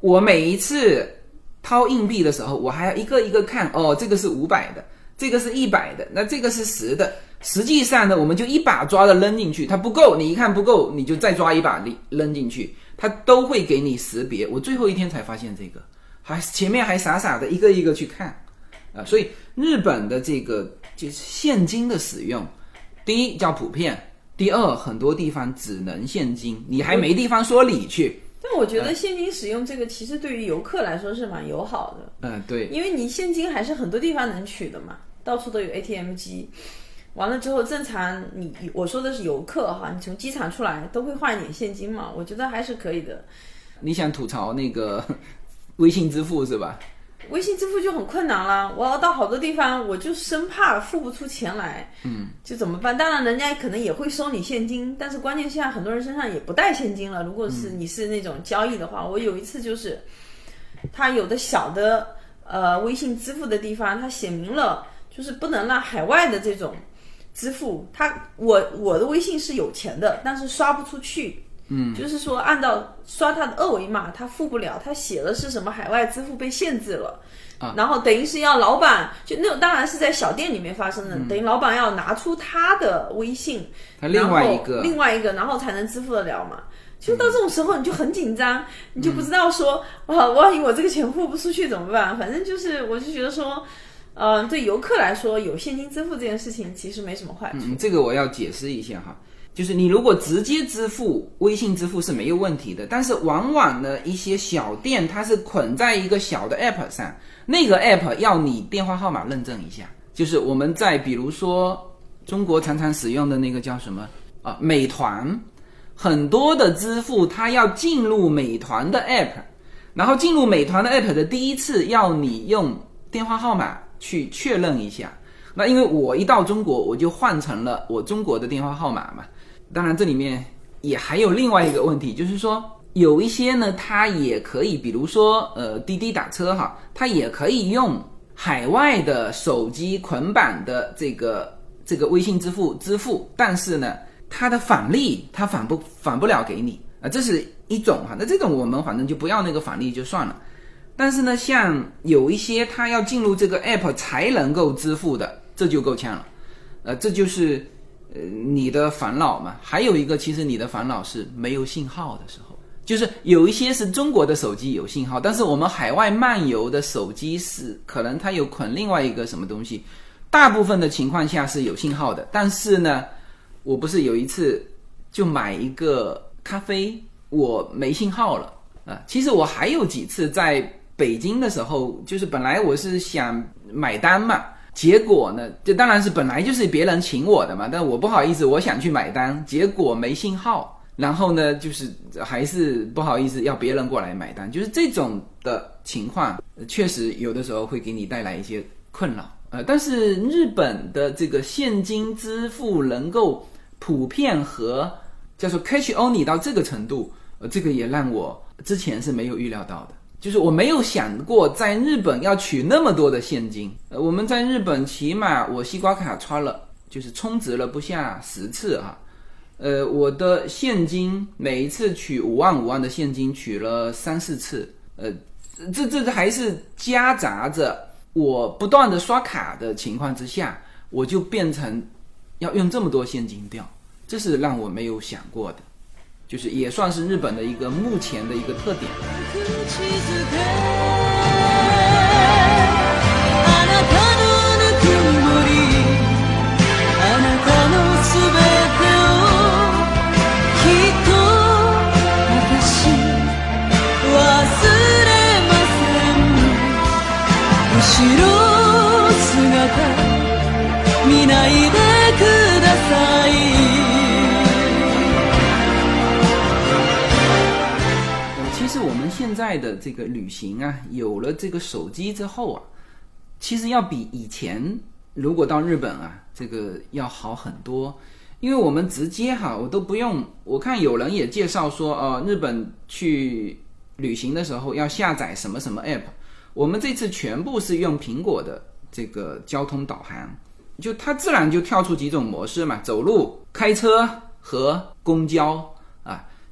我每一次掏硬币的时候，我还要一个一个看，哦，这个是五百的，这个是一百的，那这个是十的。实际上呢，我们就一把抓的扔进去，它不够，你一看不够，你就再抓一把扔扔进去，它都会给你识别。我最后一天才发现这个，还前面还傻傻的一个一个去看啊、所以日本的这个就是现金的使用，第一叫普遍，第二很多地方只能现金，你还没地方说理去。但我觉得现金使用这个其实对于游客来说是蛮友好的，嗯，对，因为你现金还是很多地方能取的嘛，到处都有 ATM 机。完了之后，正常你我说的是游客哈，你从机场出来都会换一点现金嘛，我觉得还是可以的。你想吐槽那个 微信支付是吧？微信支付就很困难了，我要到好多地方，我就生怕付不出钱来，嗯，就怎么办？当然，人家可能也会收你现金，但是关键现在很多人身上也不带现金了。如果是你是那种交易的话，我有一次就是，他有的小的呃微信支付的地方，他写明了就是不能让海外的这种支付，他我我的微信是有钱的，但是刷不出去。嗯，就是说按照刷他的二维码，他付不了，他写的是什么海外支付被限制了，啊。然后等于是要老板就那种当然是在小店里面发生的，等于老板要拿出他的微信，他另外一然个。后另外一个，然后才能支付得了嘛。就到这种时候，你就很紧张，你就不知道说，啊，万一我这个钱付不出去怎么办？反正就是，我就觉得说，嗯、对游客来说，有现金支付这件事情其实没什么坏处。嗯，这个我要解释一下哈，就是你如果直接支付微信支付是没有问题的，但是往往呢一些小店它是捆在一个小的 app 上，那个 app 要你电话号码认证一下，就是我们在比如说中国常常使用的那个叫什么啊，美团，很多的支付它要进入美团的 app，然后进入美团的 app 的第一次要你用电话号码去确认一下。那因为我一到中国，我就换成了我中国的电话号码嘛。当然，这里面也还有另外一个问题，就是说有一些呢，它也可以，比如说呃滴滴打车哈，它也可以用海外的手机捆绑的这个这个微信支付支付，但是呢，它的返利它返不返不了给你啊，这是一种哈。那这种我们反正就不要那个返利就算了。但是呢，像有一些它要进入这个 app 才能够支付的，这就够呛了。呃，这就是呃你的烦恼嘛。还有一个，其实你的烦恼是没有信号的时候，就是有一些是中国的手机有信号，但是我们海外漫游的手机是可能它有捆另外一个什么东西，大部分的情况下是有信号的。但是呢，我不是有一次就买一个咖啡，我没信号了啊、其实我还有几次在北京的时候，就是本来我是想买单嘛，结果呢，这当然是本来就是别人请我的嘛，但我不好意思，我想去买单，结果没信号，然后呢，就是还是不好意思要别人过来买单，就是这种的情况，确实有的时候会给你带来一些困扰。呃，但是日本的这个现金支付能够普遍和叫做 cash only 到这个程度，呃，这个也让我之前是没有预料到的。就是我没有想过在日本要取那么多的现金。呃，我们在日本起码我西瓜卡刷了，就是充值了不下十次啊。呃，我的现金每一次取五万五万的现金取了三四次，呃，这这这还是夹杂着我不断的刷卡的情况之下，我就变成要用这么多现金掉，这是让我没有想过的，就是也算是日本的一个目前的一个特点。现在的这个旅行啊，有了这个手机之后啊，其实要比以前如果到日本啊，这个要好很多。因为我们直接哈，我都不用。我看有人也介绍说，呃，日本去旅行的时候要下载什么什么 app。我们这次全部是用苹果的这个交通导航，就它自然就跳出几种模式嘛，走路、开车和公交。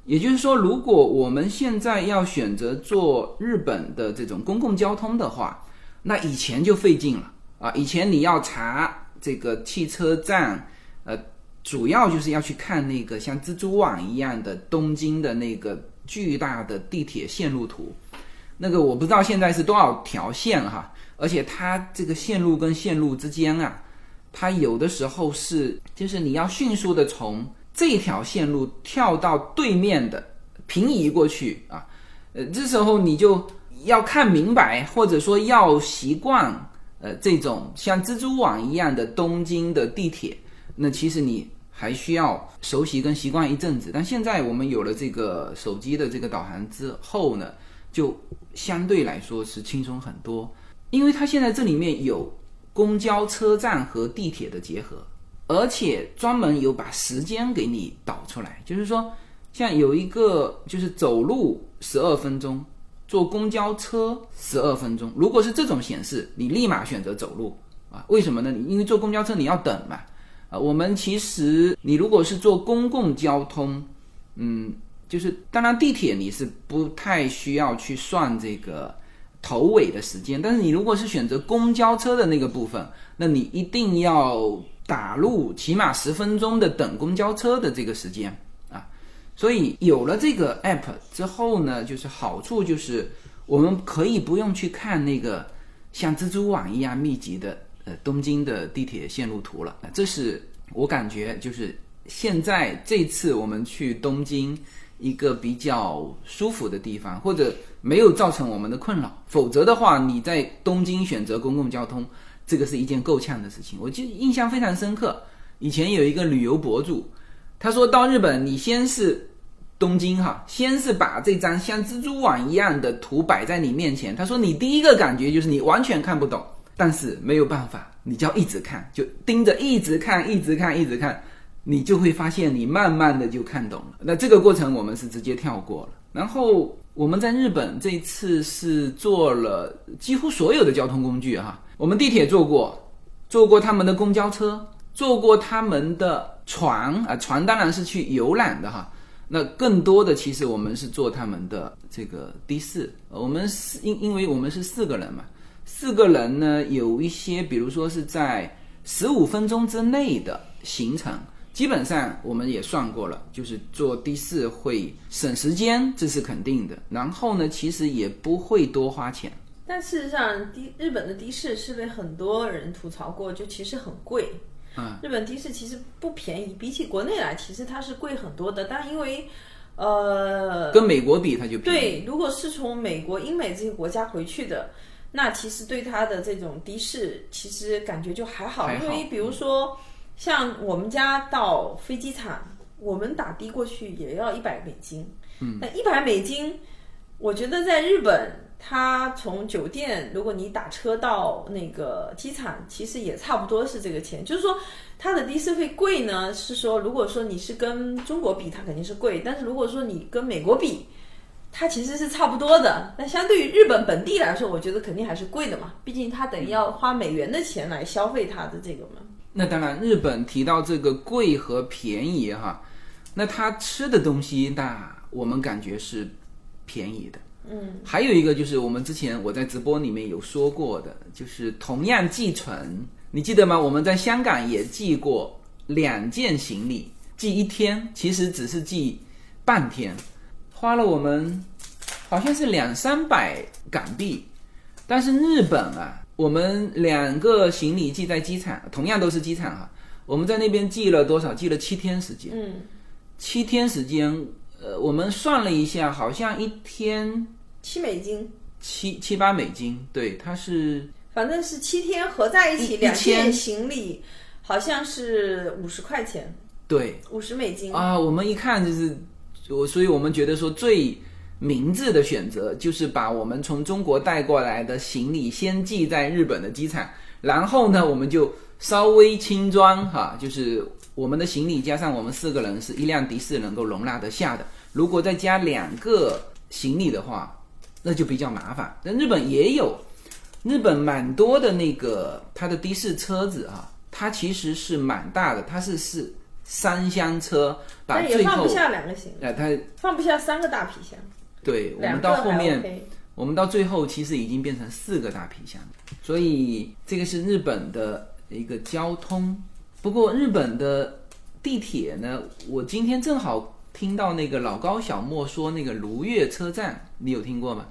也就是说，如果我们现在要选择坐日本的这种公共交通的话，那以前就费劲了啊！以前你要查这个汽车站，呃，主要就是要去看那个像蜘蛛网一样的东京的那个巨大的地铁线路图。那个我不知道现在是多少条线哈，而且它这个线路跟线路之间啊，它有的时候是就是你要迅速的从这条线路跳到对面的平移过去啊，呃，这时候你就要看明白，或者说要习惯呃这种像蜘蛛网一样的东京的地铁，那其实你还需要熟悉跟习惯一阵子。但现在我们有了这个手机的这个导航之后呢，就相对来说是轻松很多，因为它现在这里面有公交车站和地铁的结合，而且专门有把时间给你导出来，就是说，像有一个就是走路十二分钟，坐公交车十二分钟，如果是这种显示，你立马选择走路啊？为什么呢？因为坐公交车你要等嘛，啊，我们其实你如果是坐公共交通，嗯。就是当然，地铁你是不太需要去算这个头尾的时间，但是你如果是选择公交车的那个部分，那你一定要打入起码十分钟的等公交车的这个时间啊。所以有了这个 app 之后呢，就是好处就是我们可以不用去看那个像蜘蛛网一样密集的呃东京的地铁线路图了。这是我感觉就是现在这次我们去东京。一个比较舒服的地方，或者没有造成我们的困扰。否则的话，你在东京选择公共交通，这个是一件够呛的事情。我记印象非常深刻。以前有一个旅游博主，他说到日本，你先是东京哈，先是把这张像蜘蛛网一样的图摆在你面前。他说你第一个感觉就是你完全看不懂，但是没有办法，你就要一直看，就盯着一直看，一直看，一直看。你就会发现，你慢慢的就看懂了。那这个过程我们是直接跳过了。然后我们在日本这一次是坐了几乎所有的交通工具哈，我们地铁坐过，坐过他们的公交车，坐过他们的船啊，船当然是去游览的哈。那更多的其实我们是坐他们的这个的士，我们是因因为我们是四个人嘛，四个人呢有一些，比如说是在十五分钟之内的行程。基本上我们也算过了，就是坐的士会省时间，这是肯定的。然后呢，其实也不会多花钱。但事实上，的日本的的士是被很多人吐槽过，就其实很贵。嗯，日本的士其实不便宜，比起国内来，其实它是贵很多的。但因为，呃，跟美国比，它就对。如果是从美国、英美这些国家回去的，那其实对它的这种的士，其实感觉就还好，因为比如说。像我们家到飞机场，我们打的过去也要一百美金。嗯，那一百美金，我觉得在日本，它从酒店，如果你打车到那个机场，其实也差不多是这个钱。就是说，它的的士费贵呢，是说如果说你是跟中国比，它肯定是贵；但是如果说你跟美国比，它其实是差不多的。那相对于日本本地来说，我觉得肯定还是贵的嘛，毕竟它等于要花美元的钱来消费它的这个嘛。那当然，日本提到这个贵和便宜哈，那他吃的东西，那我们感觉是便宜的。嗯，还有一个就是我们之前我在直播里面有说过的，就是同样寄存，你记得吗？我们在香港也寄过两件行李，寄一天，其实只是寄半天，花了我们好像是两三百港币，但是日本啊。我们两个行李寄在机场，同样都是机场哈。我们在那边寄了多少？寄了七天时间。嗯，七天时间，呃，我们算了一下，好像一天七美金，七七八美金。对，它是，反正是七天合在一起两件行李，好像是五十块钱。对，五十美金啊。我们一看就是，我所以我们觉得说最。明智的选择就是把我们从中国带过来的行李先寄在日本的机场，然后呢，我们就稍微轻装哈，就是我们的行李加上我们四个人是一辆的士能够容纳得下的。如果再加两个行李的话，那就比较麻烦。那日本也有，日本蛮多的那个它的的士车子啊，它其实是蛮大的，它是是三厢车，把最后放不下两个行李，哎，它放不下三个大皮箱，对我们到后面 OK 我们到最后其实已经变成四个大皮箱，所以这个是日本的一个交通。不过日本的地铁呢，我今天正好听到那个老高小莫说那个如月车站，你有听过吗？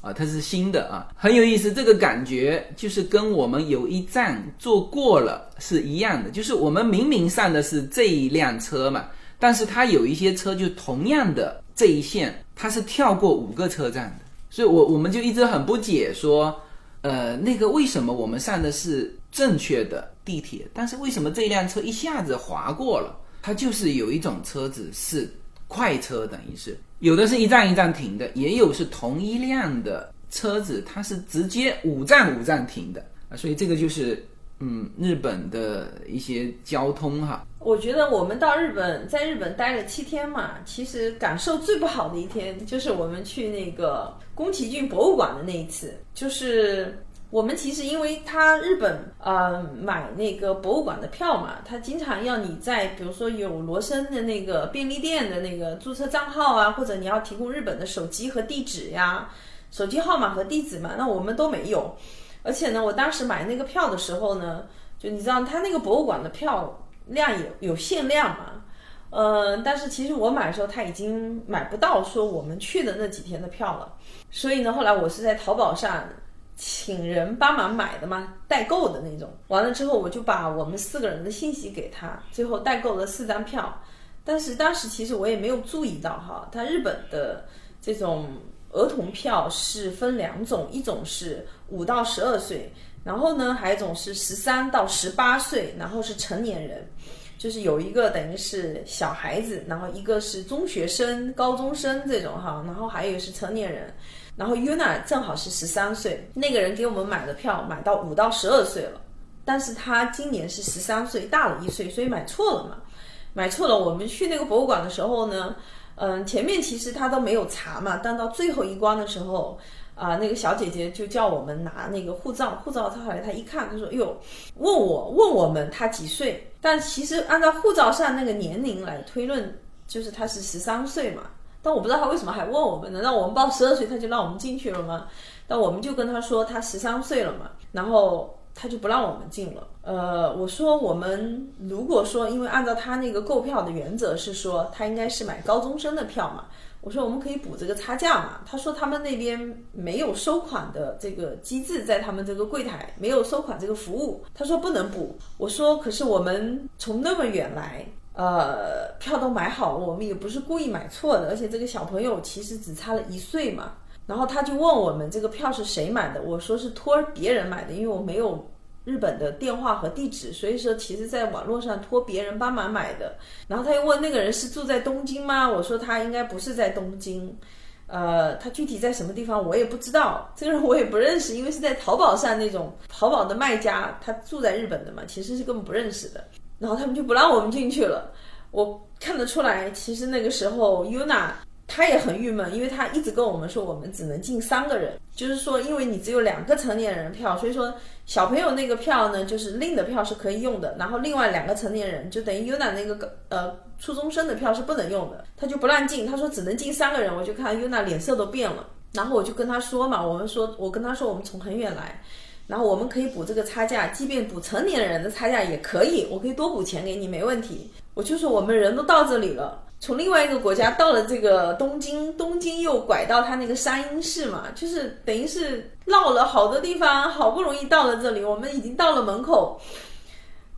啊，它是新的啊，很有意思。这个感觉就是跟我们有一站坐过了是一样的，就是我们明明上的是这一辆车嘛，但是它有一些车就同样的这一线，它是跳过五个车站的，所以我我们就一直很不解说，呃，那个为什么我们上的是正确的地铁，但是为什么这辆车一下子划过了？它就是有一种车子是快车，等于是有的是一站一站停的，也有是同一辆的车子，它是直接五站五站停的啊，所以这个就是嗯日本的一些交通哈，我觉得我们到日本，在日本待了七天嘛，其实感受最不好的一天就是我们去那个宫崎骏博物馆的那一次，就是。我们其实因为他日本呃买那个博物馆的票嘛，他经常要你在比如说有罗森的那个便利店的那个注册账号啊，或者你要提供日本的手机和地址呀、手机号码和地址嘛，那我们都没有。而且呢，我当时买那个票的时候呢，就你知道他那个博物馆的票量也有限量嘛，呃，但是其实我买的时候他已经买不到说我们去的那几天的票了，所以呢，后来我是在淘宝上请人帮忙买的嘛，代购的那种。完了之后，我就把我们四个人的信息给他，最后代购了四张票。但是当时其实我也没有注意到哈，他日本的这种儿童票是分两种，一种是五到十二岁，然后呢还有一种是十三到十八岁，然后是成年人。就是有一个等于是小孩子，然后一个是中学生、高中生这种哈，然后还有一个是成年人。然后 Yuna 正好是十三岁，那个人给我们买的票买到五到十二岁了，但是他今年是十三岁，大了一岁，所以买错了嘛。买错了，我们去那个博物馆的时候呢，嗯，前面其实他都没有查嘛，但到最后一关的时候，啊、那个小姐姐就叫我们拿那个护照，护照她后来她一看，她说：“哟，问我问我们她几岁？”但其实按照护照上那个年龄来推论，就是她是十三岁嘛。但我不知道她为什么还问我们，难道我们报十二岁她就让我们进去了吗？但我们就跟她说她十三岁了嘛，然后她就不让我们进了。呃，我说我们如果说，因为按照她那个购票的原则是说，她应该是买高中生的票嘛。我说我们可以补这个差价嘛？他说他们那边没有收款的这个机制，在他们这个柜台没有收款这个服务。他说不能补。我说可是我们从那么远来，呃，票都买好了，我们也不是故意买错的，而且这个小朋友其实只差了一岁嘛。然后他就问我们这个票是谁买的，我说是托别人买的，因为我没有日本的电话和地址，所以说其实在网络上托别人帮忙买的。然后他又问那个人是住在东京吗？我说他应该不是在东京，呃，他具体在什么地方我也不知道，这个人我也不认识，因为是在淘宝上那种淘宝的卖家，他住在日本的嘛，其实是根本不认识的。然后他们就不让我们进去了。我看得出来，其实那个时候 Yuna 他也很郁闷，因为他一直跟我们说我们只能进三个人，就是说因为你只有两个成年人票，所以说小朋友那个票呢，就是另的票是可以用的，然后另外两个成年人就等于 Yuna 那个呃初中生的票是不能用的，他就不让进，他说只能进三个人，我就看 Yuna 脸色都变了，然后我就跟他说嘛，我们说我跟他说我们从很远来。然后我们可以补这个差价，即便补成年人的差价也可以，我可以多补钱给你，没问题。我就说我们人都到这里了，从另外一个国家到了这个东京，东京又拐到他那个山阴市嘛，就是等于是绕了好多地方，好不容易到了这里，我们已经到了门口。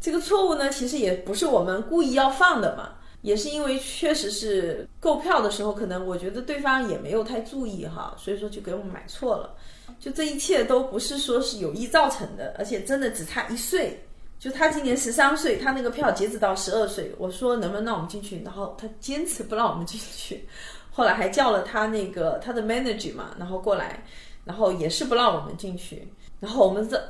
这个错误呢，其实也不是我们故意要犯的嘛，也是因为确实是购票的时候，可能我觉得对方也没有太注意哈，所以说就给我们买错了。就这一切都不是说是有意造成的，而且真的只差一岁。就他今年十三岁，他那个票截止到十二岁。我说能不能让我们进去，然后他坚持不让我们进去。后来还叫了他那个他的 manager 嘛，然后过来，然后也是不让我们进去。然后我们这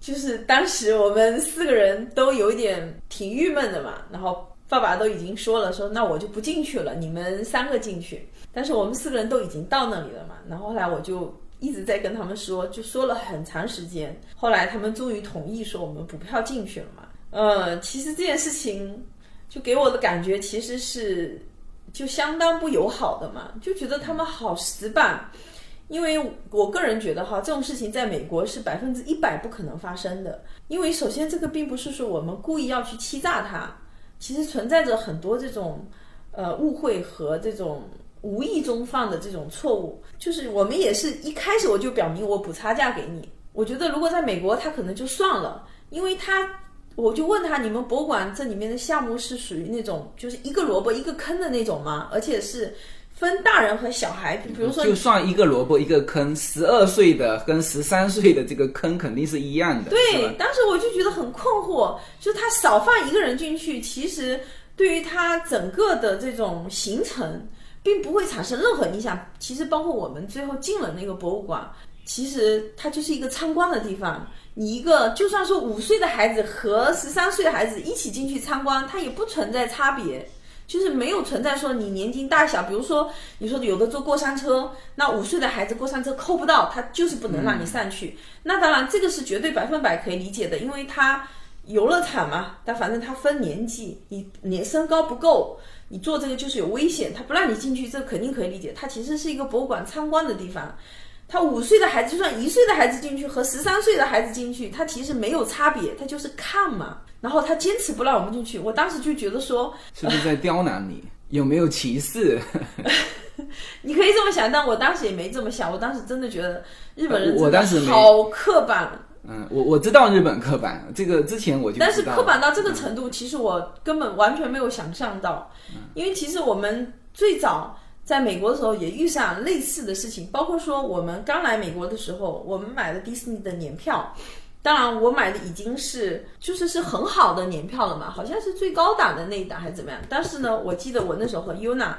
就是当时我们四个人都有一点挺郁闷的嘛，然后爸爸都已经说了，说那我就不进去了，你们三个进去。但是我们四个人都已经到那里了嘛，然后后来我就一直在跟他们说，就说了很长时间。后来他们终于同意说我们补票进去了嘛。呃，其实这件事情就给我的感觉其实是就相当不友好的嘛，就觉得他们好死板。因为我个人觉得哈，这种事情在美国是百分之一百不可能发生的。因为首先这个并不是说我们故意要去欺诈他，其实存在着很多这种呃误会和这种无意中犯的这种错误。就是我们也是一开始我就表明我补差价给你。我觉得如果在美国他可能就算了，因为他我就问他，你们博物馆这里面的项目是属于那种就是一个萝卜一个坑的那种吗？而且是。分大人和小孩，比如说，就算一个萝卜一个坑，十二岁的跟十三岁的这个坑肯定是一样的。对，当时我就觉得很困惑，就他少放一个人进去，其实对于他整个的这种行程，并不会产生任何影响。其实包括我们最后进了那个博物馆，其实它就是一个参观的地方。你一个就算说五岁的孩子和十三岁的孩子一起进去参观，它也不存在差别。就是没有存在说你年龄大小，比如说你说有的坐过山车，那五岁的孩子过山车扣不到，他就是不能让你上去。那当然这个是绝对百分百可以理解的，因为他游乐场嘛，但反正他分年纪，你年身高不够，你做这个就是有危险，他不让你进去，这肯定可以理解。它其实是一个博物馆参观的地方。他五岁的孩子，就算一岁的孩子进去和十三岁的孩子进去，他其实没有差别，他就是看嘛。然后他坚持不让我们进去，我当时就觉得说，是不是在刁难你？有没有歧视？你可以这么想，但我当时也没这么想。我当时真的觉得日本人我当时好刻板。嗯，我我知道日本刻板，这个之前我就但是刻板到这个程度，其实我根本完全没有想象到，因为其实我们最早。在美国的时候也遇上类似的事情，包括说我们刚来美国的时候，我们买了迪士尼的年票，当然我买的已经是就是是很好的年票了嘛，好像是最高档的那一档还是怎么样。但是呢，我记得我那时候和 Yuna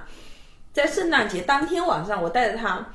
在圣诞节当天晚上，我带着他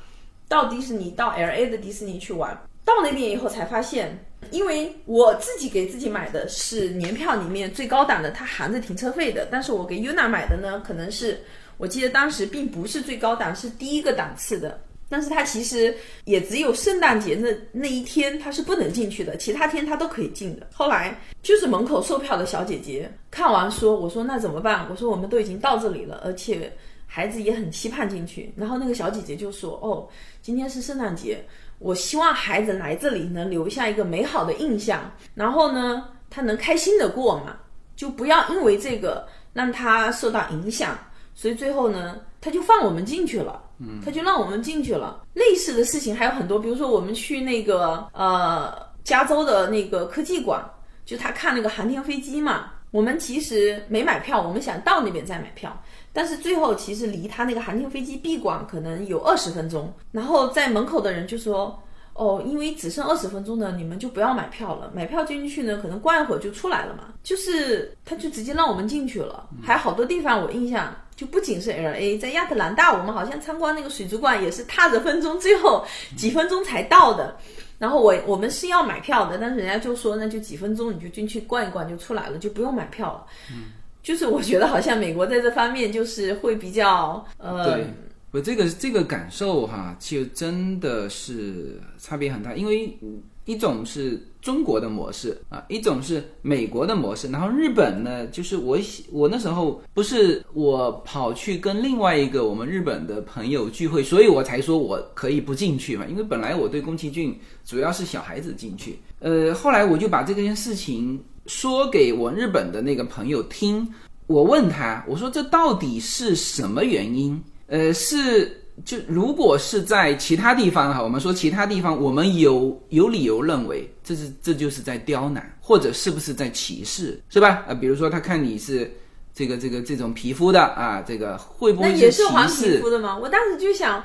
到迪士尼到 L A 的迪士尼去玩，到那边以后才发现，因为我自己给自己买的是年票里面最高档的，它含着停车费的，但是我给 Yuna 买的呢，可能是。我记得当时并不是最高档，是第一个档次的，但是它其实也只有圣诞节那那一天它是不能进去的，其他天它都可以进的。后来就是门口售票的小姐姐看完说：“我说那怎么办？我说我们都已经到这里了，而且孩子也很期盼进去。”然后那个小姐姐就说：“哦，今天是圣诞节，我希望孩子来这里能留下一个美好的印象，然后呢，他能开心的过嘛，就不要因为这个让他受到影响。”所以最后呢，他就放我们进去了，嗯，他就让我们进去了。类似的事情还有很多，比如说我们去那个呃加州的那个科技馆，就他看那个航天飞机嘛。我们其实没买票，我们想到那边再买票，但是最后其实离他那个航天飞机闭馆可能有二十分钟，然后在门口的人就说。哦，因为只剩二十分钟呢，你们就不要买票了。买票进去呢，可能逛一会儿就出来了嘛。就是他就直接让我们进去了。还好多地方我印象就不仅是 L A，在亚特兰大，我们好像参观那个水族馆也是踏着分钟，最后几分钟才到的。然后我我们是要买票的，但是人家就说那就几分钟你就进去逛一逛就出来了，就不用买票了。嗯，就是我觉得好像美国在这方面就是会比较呃。对我这个这个感受哈，其实真的是差别很大，因为一种是中国的模式啊，一种是美国的模式，然后日本呢，就是我我那时候不是我跑去跟另外一个我们日本的朋友聚会，所以我才说我可以不进去嘛，因为本来我对宫崎骏主要是小孩子进去，呃，后来我就把这件事情说给我日本的那个朋友听，我问他，我说这到底是什么原因？呃，是就如果是在其他地方哈，我们说其他地方，我们有有理由认为这是这就是在刁难，或者是不是在歧视，是吧？啊，比如说他看你是这个这个这种皮肤的啊，这个会不会是歧视？皮肤的吗？我当时就想。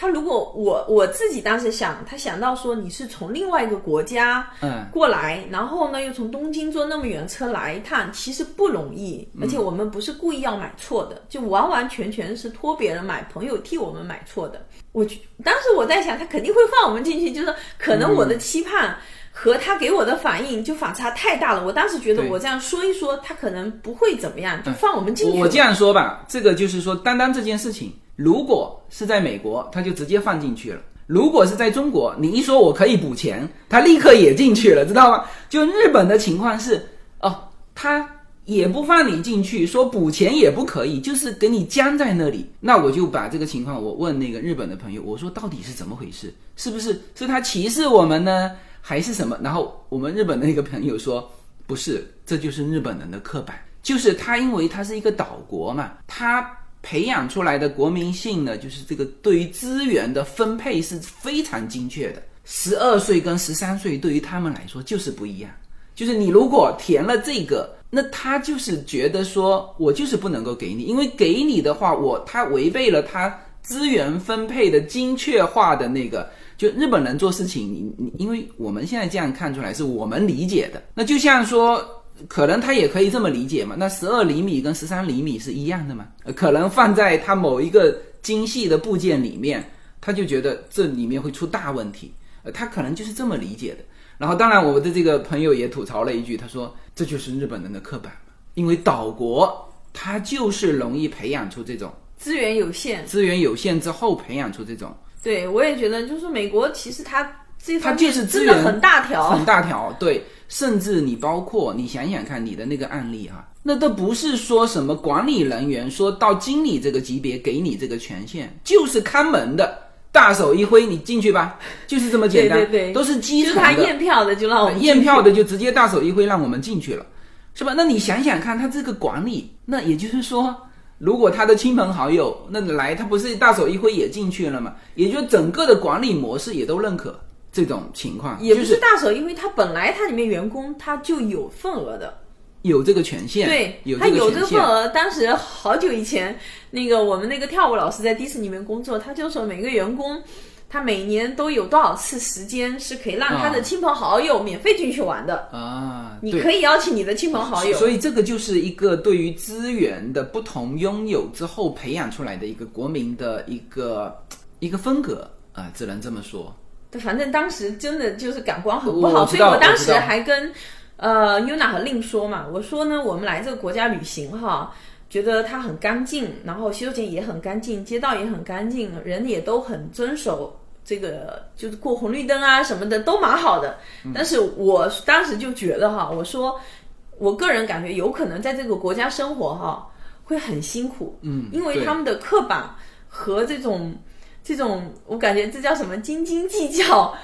他如果我我自己当时想，他想到说你是从另外一个国家嗯。过来，然后呢又从东京坐那么远车来一趟，其实不容易，而且我们不是故意要买错的，就完完全全是托别人买，朋友替我们买错的。我当时我在想，他肯定会放我们进去，就是可能我的期盼和他给我的反应就反差太大了。我当时觉得我这样说一说，他可能不会怎么样，就放我们进去我这样说吧，这个就是说，单单这件事情，如果是在美国，他就直接放进去了；如果是在中国，你一说我可以补钱，他立刻也进去了，知道吗？就日本的情况是，哦，他也不放你进去，说补钱也不可以，就是给你僵在那里。那我就把这个情况，我问那个日本的朋友，我说到底是怎么回事？是不是是他歧视我们呢，还是什么？然后我们日本的一个朋友说，不是，这就是日本人的刻板，就是他因为他是一个岛国嘛，他培养出来的国民性呢，就是这个对于资源的分配是非常精确的。十二岁跟十三岁对于他们来说就是不一样，就是你如果填了这个，那他就是觉得说我就是不能够给你，因为给你的话，我他违背了他资源分配的精确化的那个。就日本人做事情，你你，因为我们现在这样看出来是我们理解的，那就像说，可能他也可以这么理解嘛。那十二厘米跟十三厘米是一样的嘛？呃可能放在他某一个精细的部件里面，他就觉得这里面会出大问题，呃，他可能就是这么理解的。然后，当然，我的这个朋友也吐槽了一句，他说这就是日本人的刻板嘛，因为岛国它就是容易培养出这种资源有限，资源有限之后培养出这种对我也觉得，就是美国其实它这它方面就是资源真的很大条，很大条，对，甚至你包括你想想看，你的那个案例哈、那都不是说什么管理人员说到经理这个级别给你这个权限，就是看门的，大手一挥，你进去吧，就是这么简单，对对对。都是基就是他，验票的就让我们验票的就直接大手一挥让我们进去了，是吧？那你想想看，他这个管理，那也就是说，如果他的亲朋好友那来，他不是大手一挥也进去了嘛？也就整个的管理模式也都认可这种情况，也不是大手，因为他本来他里面员工他就有份额的，有这个权限，对，他有这，个份额。当时好久以前，那个我们那个跳舞老师在迪士尼里面工作，他就说每个员工。他每年都有多少次时间是可以让他的啊亲朋好友免费进去玩的？啊，你可以邀请你的亲朋好友。所以这个就是一个对于资源的不同拥有之后培养出来的一个国民的一个一个风格啊、只能这么说。对，反正当时真的就是感官很不好，所以我当时还跟呃 Yuna 和令说嘛，我说呢，我们来这个国家旅行哈，觉得它很干净，然后洗手间也很干净，街道也很干净，人也都很遵守这个，就是过红绿灯啊什么的都蛮好的。嗯但是我当时就觉得哈，我说我个人感觉有可能在这个国家生活哈会很辛苦，嗯，因为他们的刻板和这种这种，我感觉这叫什么斤斤计较，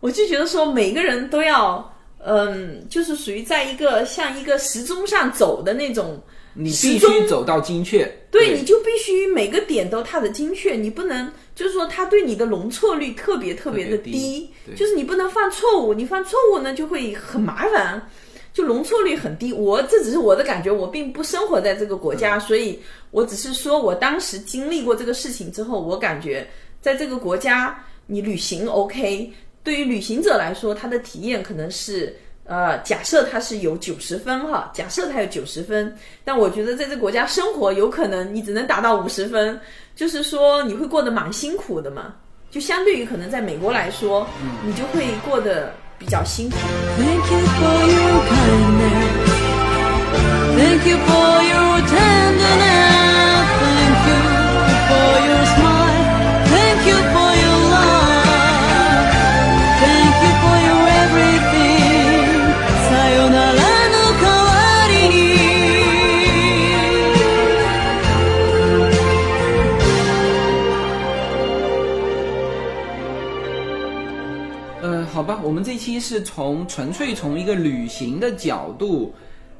我就觉得说每个人都要。嗯，就是属于在一个像一个时钟上走的那种，你必须走到精确，对，你就必须每个点都踏的精确，你不能就是说他对你的容错率特别特别的低就是你不能犯错误，你犯错误呢就会很麻烦，就容错率很低。我这只是我的感觉，我并不生活在这个国家，所以我只是说我当时经历过这个事情之后，我感觉在这个国家你旅行 OK，对于旅行者来说，他的体验可能是。呃，假设他是有九十分哈，假设他有九十分，但我觉得在这个国家生活，有可能你只能达到五十分，就是说你会过得蛮辛苦的嘛。就相对于可能在美国来说，你就会过得比较辛苦。Thank you for your kindness. Thank you for your tenderness. 好吧，我们这期是从纯粹从一个旅行的角度，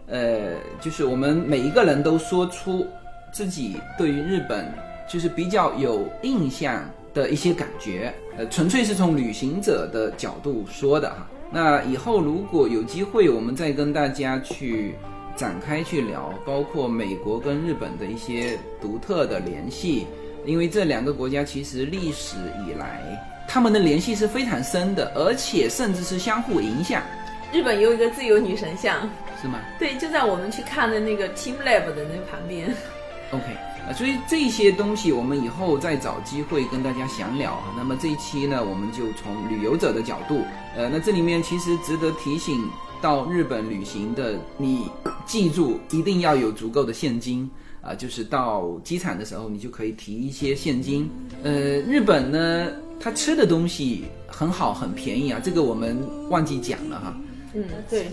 呃，就是我们每一个人都说出自己对于日本就是比较有印象的一些感觉，呃，纯粹是从旅行者的角度说的哈。那以后如果有机会，我们再跟大家去展开去聊，包括美国跟日本的一些独特的联系，因为这两个国家其实历史以来。他们的联系是非常深的，而且甚至是相互影响，日本有一个自由女神像，是吗对，就在我们去看的那个 Team Lab 的那旁边。？OK，啊，所以这些东西我们以后再找机会跟大家详聊啊。那么这一期呢，我们就从旅游者的角度，呃，那这里面其实值得提醒，到日本旅行的你，记住一定要有足够的现金啊、就是到机场的时候，你就可以提一些现金。呃，日本呢，它吃的东西很好，很便宜啊，这个我们忘记讲了哈。嗯，对，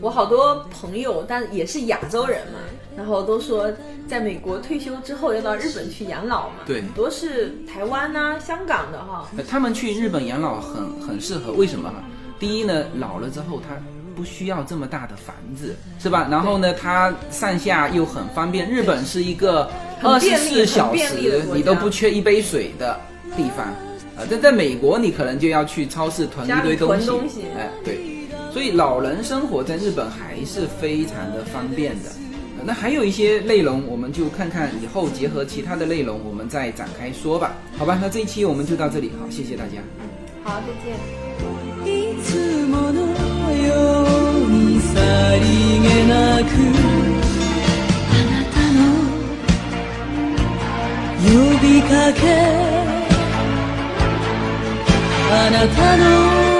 我好多朋友，但也是亚洲人嘛，然后都说在美国退休之后要到日本去养老嘛，对很多是台湾呐、香港的哈，呃他们去日本养老很很适合，为什么哈？第一呢，老了之后他不需要这么大的房子，是吧？然后呢，他上下又很方便。日本是一个二十四小时你都不缺一杯水的地方，啊，但在美国你可能就要去超市囤一堆东西，家里囤东西哎，对，所以老人生活在日本还是非常的方便的。呃那还有一些内容，我们就看看以后结合其他的内容，我们再展开说吧。好吧，那这一期我们就到这里，好，谢谢大家。好，再见。いつものようにさりげなくあなたの呼びかけ あなたの